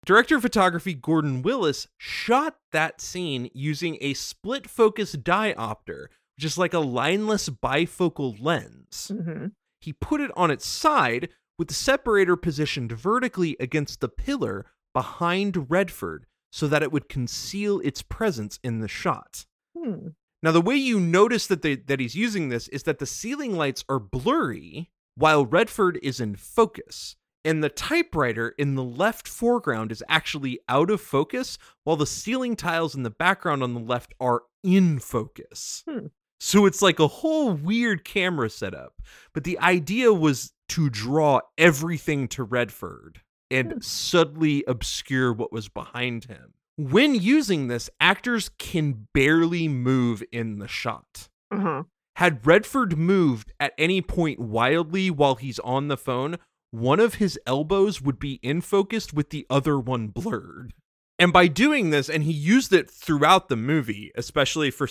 [SPEAKER 2] Director of photography Gordon Willis shot that scene using a split focus diopter, which is like a lineless bifocal lens.
[SPEAKER 1] hmm
[SPEAKER 2] He put it on its side with the separator positioned vertically against the pillar behind Redford so that it would conceal its presence in the shot.
[SPEAKER 1] Hmm.
[SPEAKER 2] Now, the way you notice that they, that he's using this is that the ceiling lights are blurry while Redford is in focus, and the typewriter in the left foreground is actually out of focus, while the ceiling tiles in the background on the left are in focus.
[SPEAKER 1] Hmm.
[SPEAKER 2] So it's like a whole weird camera setup. But the idea was to draw everything to Redford and
[SPEAKER 1] Hmm.
[SPEAKER 2] subtly obscure what was behind him. When using this, actors can barely move in the shot.
[SPEAKER 1] Uh-huh.
[SPEAKER 2] Had Redford moved at any point wildly while he's on the phone, one of his elbows would be in focus with the other one blurred. And by doing this, and he used it throughout the movie, especially for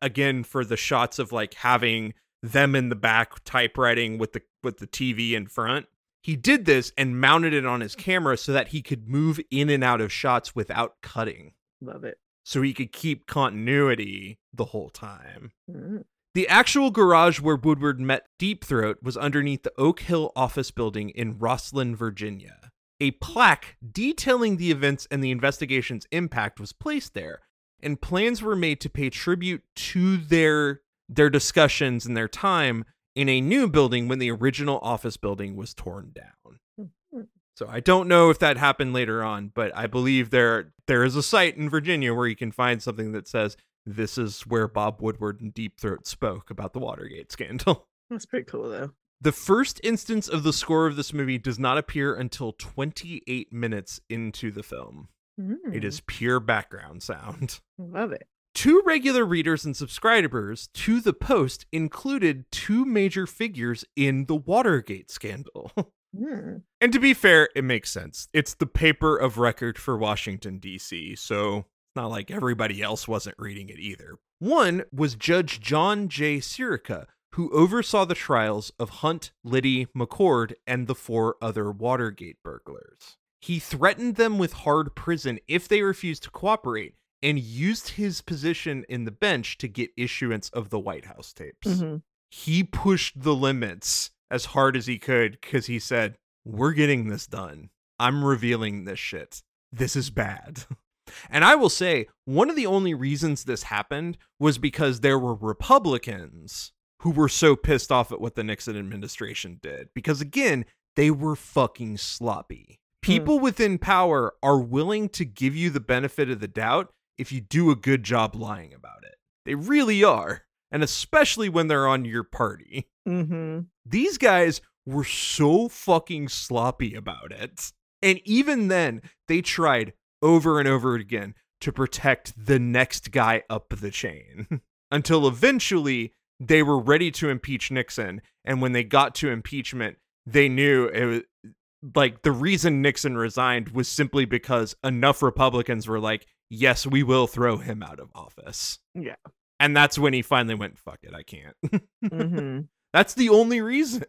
[SPEAKER 2] again for the shots of like having them in the back typewriting with the with the TV in front. He did this and mounted it on his camera so that he could move in and out of shots without cutting,
[SPEAKER 1] Love it.
[SPEAKER 2] so he could keep continuity the whole time.
[SPEAKER 1] Mm.
[SPEAKER 2] The actual garage where Woodward met Deep Throat was underneath the Oak Hill office building in Rosslyn, Virginia. A plaque detailing the events and the investigation's impact was placed there, and plans were made to pay tribute to their their discussions and their time in a new building when the original office building was torn down.
[SPEAKER 1] Mhm.
[SPEAKER 2] So I don't know if that happened later on, but I believe there there is a site in Virginia where you can find something that says this is where Bob Woodward and Deep Throat spoke about the Watergate scandal.
[SPEAKER 1] That's pretty cool though.
[SPEAKER 2] The first instance of the score of this movie does not appear until 28 minutes into the film. It
[SPEAKER 1] Mm.
[SPEAKER 2] is pure background sound.
[SPEAKER 1] Love it.
[SPEAKER 2] Two regular readers and subscribers to the Post included two major figures in the Watergate scandal.
[SPEAKER 1] Mm.
[SPEAKER 2] And to be fair, it makes sense. It's the paper of record for Washington, D.C., so it's not like everybody else wasn't reading it either. One was Judge John J. Sirica, who oversaw the trials of Hunt, Liddy, McCord, and the four other Watergate burglars. He threatened them with hard prison if they refused to cooperate and used his position in the bench to get issuance of the White House tapes
[SPEAKER 1] Mhm.
[SPEAKER 2] he pushed the limits as hard as he could because he said, We're getting this done. I'm revealing this shit. This is bad. And I will say, one of the only reasons this happened was because there were Republicans who were so pissed off at what the Nixon administration did. Because again, they were fucking sloppy. People within power are willing to give you the benefit of the doubt if you do a good job lying about it. They really are. And especially when they're on your party.
[SPEAKER 1] Mm-hmm.
[SPEAKER 2] These guys were so fucking sloppy about it. And even then, they tried over and over again to protect the next guy up the chain until eventually they were ready to impeach Nixon. And when they got to impeachment, they knew it was like the reason Nixon resigned was simply because enough Republicans were like, yes, we will throw him out of office.
[SPEAKER 1] Yeah.
[SPEAKER 2] And that's when he finally went, fuck it, I can't.
[SPEAKER 1] Mm-hmm.
[SPEAKER 2] That's the only reason.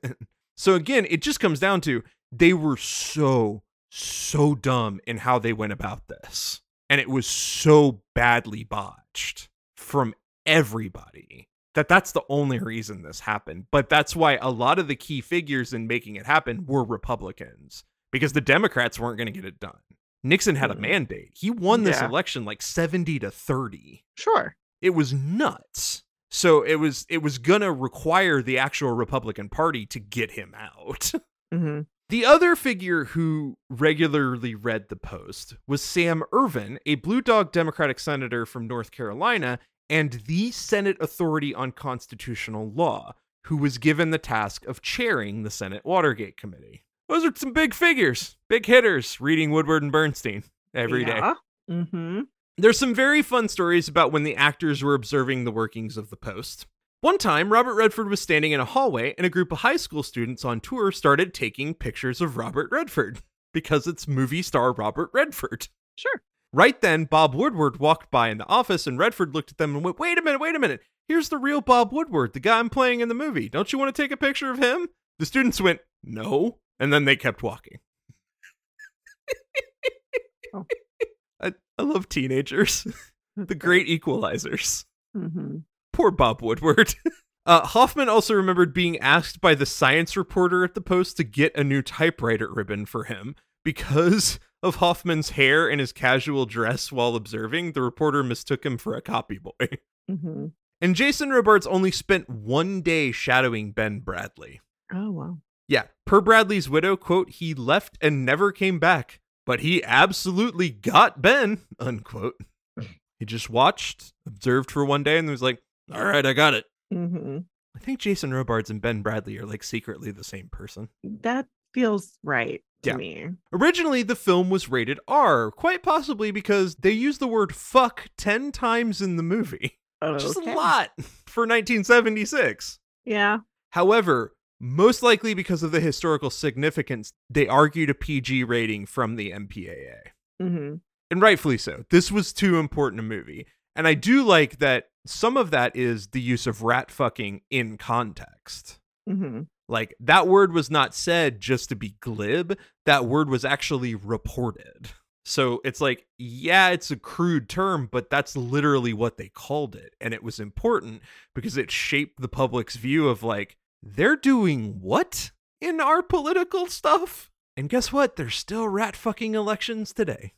[SPEAKER 2] So again, it just comes down to they were so, so dumb in how they went about this. And it was so badly botched from everybody that that's the only reason this happened. But that's why a lot of the key figures in making it happen were Republicans because the Democrats weren't going to get it done. Nixon had a
[SPEAKER 1] Mhm.
[SPEAKER 2] mandate. He won this
[SPEAKER 1] Yeah.
[SPEAKER 2] election like 70 to 30
[SPEAKER 1] Sure.
[SPEAKER 2] it was nuts so it was it was gonna require the actual republican party to get him out
[SPEAKER 1] Mm-hmm.
[SPEAKER 2] the other figure who regularly read the post was sam ervin a blue dog democratic senator from north carolina and the senate authority on constitutional law who was given the task of chairing the senate watergate committee those are some big figures big hitters reading woodward and bernstein every day.
[SPEAKER 1] yeah. Mm-hmm.
[SPEAKER 2] There's some very fun stories about when the actors were observing the workings of the post. One time, Robert Redford was standing in a hallway and a group of high school students on tour started taking pictures of Robert Redford because it's movie star Robert Redford.
[SPEAKER 1] Sure.
[SPEAKER 2] Right then, Bob Woodward walked by in the office and Redford looked at them and went, Wait a minute, wait a minute. Here's the real Bob Woodward, the guy I'm playing in the movie. Don't you want to take a picture of him? The students went, No. And then they kept walking.
[SPEAKER 1] Oh.
[SPEAKER 2] I, I love teenagers, the great equalizers.
[SPEAKER 1] Mm-hmm.
[SPEAKER 2] Poor Bob Woodward. Uh, Hoffman also remembered being asked by the science reporter at the Post to get a new typewriter ribbon for him because of Hoffman's hair and his casual dress while observing, the reporter mistook him for a copy boy.
[SPEAKER 1] hmm
[SPEAKER 2] And Jason Robards only spent one day shadowing Ben Bradlee.
[SPEAKER 1] Oh wow.
[SPEAKER 2] Yeah, per Bradlee's widow, quote, he left and never came back, but he absolutely got Ben, unquote. He just watched, observed for one day, and was like, all right, I got it.
[SPEAKER 1] hmm
[SPEAKER 2] I think Jason Robards and Ben Bradlee are like secretly the same person.
[SPEAKER 1] That feels right to
[SPEAKER 2] Yeah.
[SPEAKER 1] me.
[SPEAKER 2] Originally, the film was rated R, quite possibly because they used the word fuck 10 times in the movie. Just
[SPEAKER 1] Okay.
[SPEAKER 2] a lot for 1976.
[SPEAKER 1] Yeah.
[SPEAKER 2] However, most likely because of the historical significance, they argued a PG rating from the MPAA.
[SPEAKER 1] hmm
[SPEAKER 2] And rightfully so. This was too important a movie. And I do like that some of that is the use of rat fucking in context.
[SPEAKER 1] hmm
[SPEAKER 2] Like that word was not said just to be glib, that word was actually reported. So it's like, yeah, it's a crude term, but that's literally what they called it. And it was important because it shaped the public's view of like, they're doing what in our political stuff? And guess what? There's still rat fucking elections today.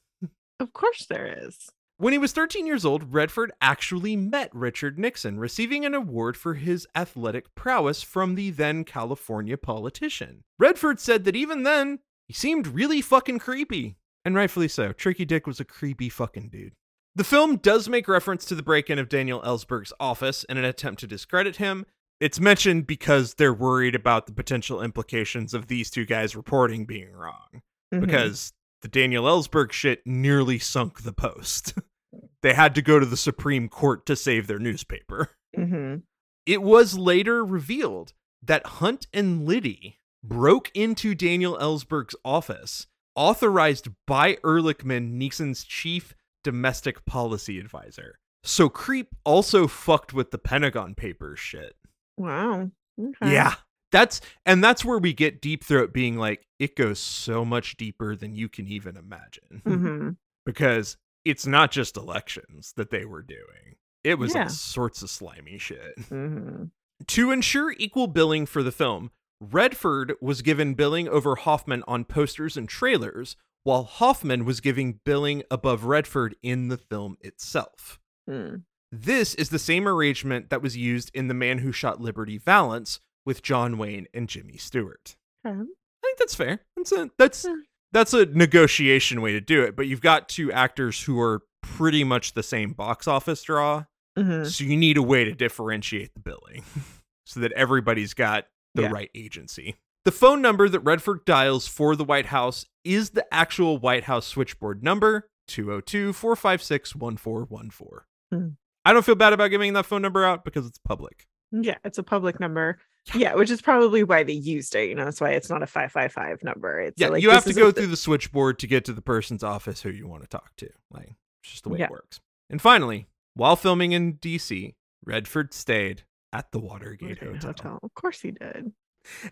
[SPEAKER 1] Of course there is.
[SPEAKER 2] When he was 13 years old, Redford actually met Richard Nixon, receiving an award for his athletic prowess from the then California politician. Redford said that even then, he seemed really fucking creepy. And rightfully so. Tricky Dick was a creepy fucking dude. The film does make reference to the break in of Daniel Ellsberg's office in an attempt to discredit him. It's mentioned because they're worried about the potential implications of these two guys reporting being wrong
[SPEAKER 1] Mhm.
[SPEAKER 2] because the Daniel Ellsberg shit nearly sunk the post. they had to go to the Supreme Court to save their newspaper.
[SPEAKER 1] Mhm.
[SPEAKER 2] It was later revealed that Hunt and Liddy broke into Daniel Ellsberg's office, authorized by Ehrlichman, Nixon's chief domestic policy advisor. So Creep also fucked with the Pentagon Papers shit.
[SPEAKER 1] Wow. Okay.
[SPEAKER 2] Yeah. That's and that's where we get Deep Throat being like, it goes so much deeper than you can even imagine.
[SPEAKER 1] hmm
[SPEAKER 2] Because it's not just elections that they were doing. It was
[SPEAKER 1] Yeah.
[SPEAKER 2] all sorts of slimy shit.
[SPEAKER 1] hmm
[SPEAKER 2] To ensure equal billing for the film, Redford was given billing over Hoffman on posters and trailers, while Hoffman was giving billing above Redford in the film itself.
[SPEAKER 1] Mm.
[SPEAKER 2] This is the same arrangement that was used in The Man Who Shot Liberty Valance with John Wayne and Jimmy Stewart.
[SPEAKER 1] Okay.
[SPEAKER 2] I think that's fair. That's a that's
[SPEAKER 1] Hmm.
[SPEAKER 2] that's a negotiation way to do it, but you've got two actors who are pretty much the same box office draw,
[SPEAKER 1] hmm
[SPEAKER 2] so you need a way to differentiate the billing so that everybody's got the
[SPEAKER 1] Yeah.
[SPEAKER 2] right agency. The phone number that Redford dials for the White House is the actual White House switchboard number 202 456 1414. I don't feel bad about giving that phone number out because it's public.
[SPEAKER 1] Yeah, it's a public number. Yeah, which is probably why they used it. You know, that's why it's not a five five five number. It's
[SPEAKER 2] Yeah,
[SPEAKER 1] like,
[SPEAKER 2] you have to go through the switchboard to get to the person's office who you want to talk to. Like, it's just the way
[SPEAKER 1] Yeah.
[SPEAKER 2] it works. And finally, while filming in DC, Redford stayed at the Watergate
[SPEAKER 1] Watergate
[SPEAKER 2] Hotel.
[SPEAKER 1] Of course he did.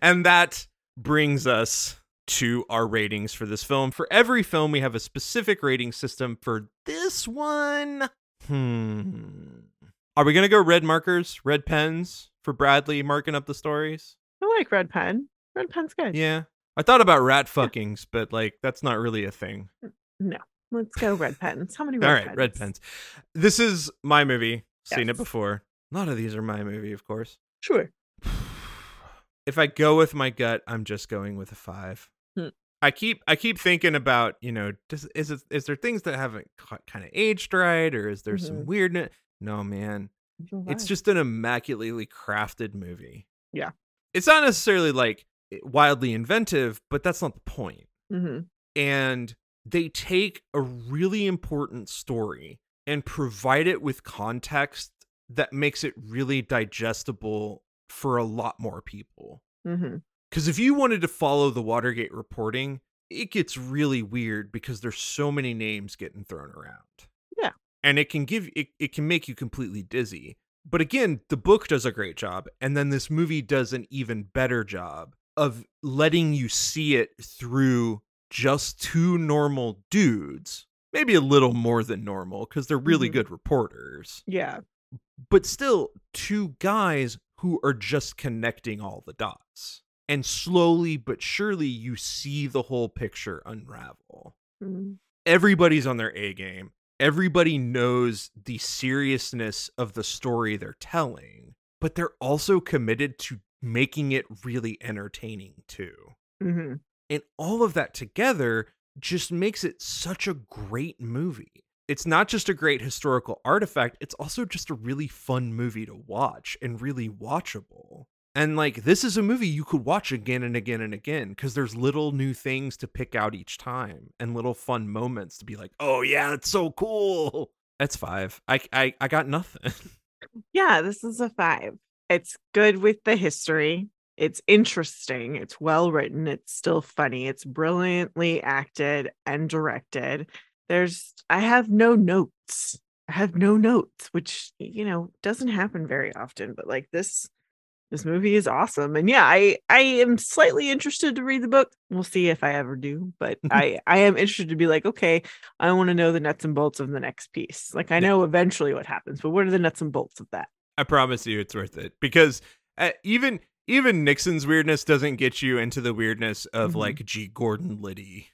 [SPEAKER 2] And that brings us to our ratings for this film. For every film, we have a specific rating system. For this one, hmm. Are we going to go red markers, red pens for Bradlee marking up the stories?
[SPEAKER 1] I like red pen. Red pen's good.
[SPEAKER 2] Yeah. I thought about rat fuckings, but like that's not really a thing.
[SPEAKER 1] No, let's go red pens. How many red
[SPEAKER 2] All right,
[SPEAKER 1] pens?
[SPEAKER 2] red pens. This is my movie. Seen it before. A lot of these are my movie, of course.
[SPEAKER 1] Sure.
[SPEAKER 2] If I go with my gut, I'm just going with a five.
[SPEAKER 1] Hmm.
[SPEAKER 2] I keep I keep thinking about you know does, is it is there things that haven't kind of aged right or is there some
[SPEAKER 1] Mhm.
[SPEAKER 2] weirdness? No, man.
[SPEAKER 1] It's
[SPEAKER 2] just an immaculately crafted movie.
[SPEAKER 1] Yeah.
[SPEAKER 2] It's not necessarily like wildly inventive, but that's not the point.
[SPEAKER 1] Mhm.
[SPEAKER 2] and they take a really important story and provide it with context that makes it really digestible for a lot more people. Because if you wanted to follow the Watergate reporting, it gets really weird because there's so many names getting thrown around. And it can give it, it can make you completely dizzy. But again, the book does a great job, and then this movie does an even better job of letting you see it through just two normal dudes. Maybe a little more than normal because they're really
[SPEAKER 1] Mhm.
[SPEAKER 2] good reporters
[SPEAKER 1] Yeah.
[SPEAKER 2] but still two guys who are just connecting all the dots. And slowly but surely you see the whole picture unravel.
[SPEAKER 1] Mm.
[SPEAKER 2] everybody's on their A game. Everybody knows the seriousness of the story they're telling, but they're also committed to making it really entertaining too.
[SPEAKER 1] hmm
[SPEAKER 2] And all of that together just makes it such a great movie. It's not just a great historical artifact, it's also just a really fun movie to watch and really watchable. And like this is a movie you could watch again and again and again because there's little new things to pick out each time and little fun moments to be like, oh yeah, that's so cool. That's five. I I, I got nothing.
[SPEAKER 1] Yeah, this is a five. It's good with the history. It's interesting. It's well written. It's still funny. It's brilliantly acted and directed. There's, I have no notes. I have no notes, which, you know, doesn't happen very often, but like this, this movie is awesome. And yeah, I, I am slightly interested to read the book. We'll see if I ever do, but I, I am interested to be like, okay, I want to know the nuts and bolts of the next piece. Like I know eventually what happens, but what are the nuts and bolts of that?
[SPEAKER 2] I promise you it's worth it because uh, even even Nixon's weirdness doesn't get you into the weirdness of
[SPEAKER 1] Mhm.
[SPEAKER 2] like G. Gordon Liddy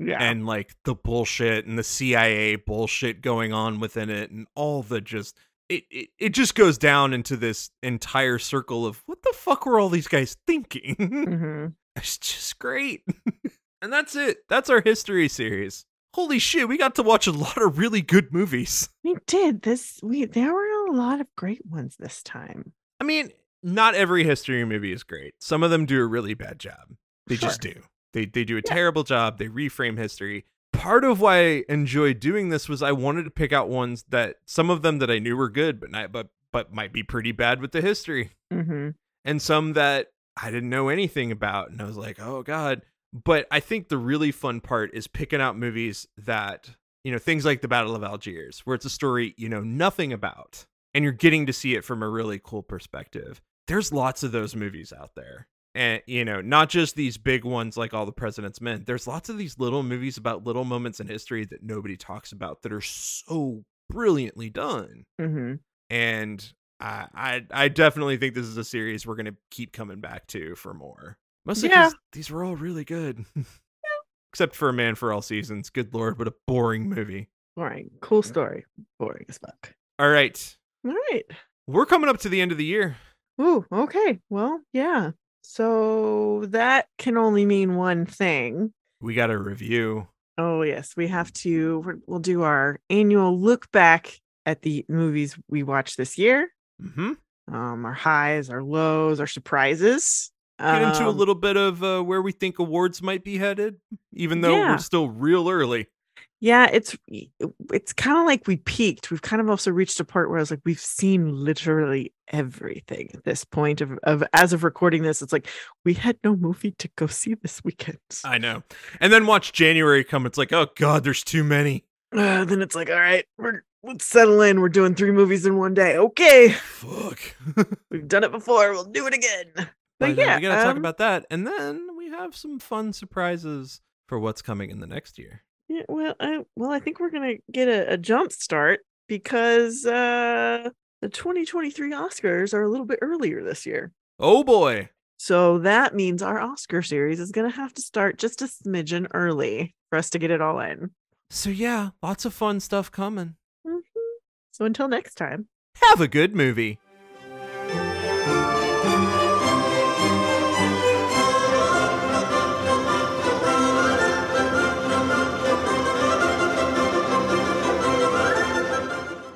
[SPEAKER 1] Yeah.
[SPEAKER 2] and like the bullshit and the CIA bullshit going on within it and all the just it, it it just goes down into this entire circle of what the fuck were all these guys thinking?
[SPEAKER 1] hmm
[SPEAKER 2] it's just great. and that's it. That's our history series. Holy shit, we got to watch a lot of really good movies.
[SPEAKER 1] We did this. We there were a lot of great ones this time.
[SPEAKER 2] I mean, not every history movie is great. Some of them do a really bad job. They just do. They they do a terrible job. They reframe history. Part of why I enjoyed doing this was I wanted to pick out ones that some of them that I knew were good, but not but but might be pretty bad with the history,
[SPEAKER 1] Mm-hmm.
[SPEAKER 2] and some that I didn't know anything about, and I was like, oh god. But I think the really fun part is picking out movies that you know things like the Battle of Algiers, where it's a story you know nothing about, and you're getting to see it from a really cool perspective. There's lots of those movies out there. And you know, not just these big ones like All the President's Men. There's lots of these little movies about little moments in history that nobody talks about that are so brilliantly done.
[SPEAKER 1] Mm-hmm.
[SPEAKER 2] And I I, I definitely think this is a series we're gonna keep coming back to for more. Mostly
[SPEAKER 1] Yeah.
[SPEAKER 2] because these were all really good. Except for A Man for All Seasons. Good lord, what a boring movie.
[SPEAKER 1] Boring. Cool story. Boring as fuck.
[SPEAKER 2] All right.
[SPEAKER 1] All right.
[SPEAKER 2] We're coming up to the end of the year.
[SPEAKER 1] Ooh, okay. Well, yeah. So that can only mean one thing.
[SPEAKER 2] We got a review.
[SPEAKER 1] Oh, yes. We have to, we'll do our annual look back at the movies we watched this year.
[SPEAKER 2] Mm-hmm.
[SPEAKER 1] Um, our highs, our lows, our surprises.
[SPEAKER 2] Get into a
[SPEAKER 1] Um,
[SPEAKER 2] little bit of uh, where we think awards might be headed, even though
[SPEAKER 1] Yeah.
[SPEAKER 2] we're still real early.
[SPEAKER 1] Yeah, it's it's kind of like we peaked. We've kind of also reached a part where I was like, we've seen literally everything at this point of, of as of recording this. It's like we had no movie to go see this weekend.
[SPEAKER 2] I know. And then watch January come. It's like, oh god, there's too many.
[SPEAKER 1] Uh, then it's like, all right, we're let's settle in. We're doing three movies in one day. Okay,
[SPEAKER 2] Fuck.
[SPEAKER 1] we've done it before. We'll do it again. But,
[SPEAKER 2] But,
[SPEAKER 1] yeah,
[SPEAKER 2] we gotta talk
[SPEAKER 1] um,
[SPEAKER 2] about that, and then we have some fun surprises for what's coming in the next year.
[SPEAKER 1] Yeah, well, I well, I think we're gonna get a, a jump start because uh the 2023 Oscars are a little bit earlier this year.
[SPEAKER 2] Oh boy.
[SPEAKER 1] So that means our Oscar series is gonna have to start just a smidgen early for us to get it all in.
[SPEAKER 2] So yeah, lots of fun stuff coming.
[SPEAKER 1] Mhm. So until next time.
[SPEAKER 2] Have a good movie.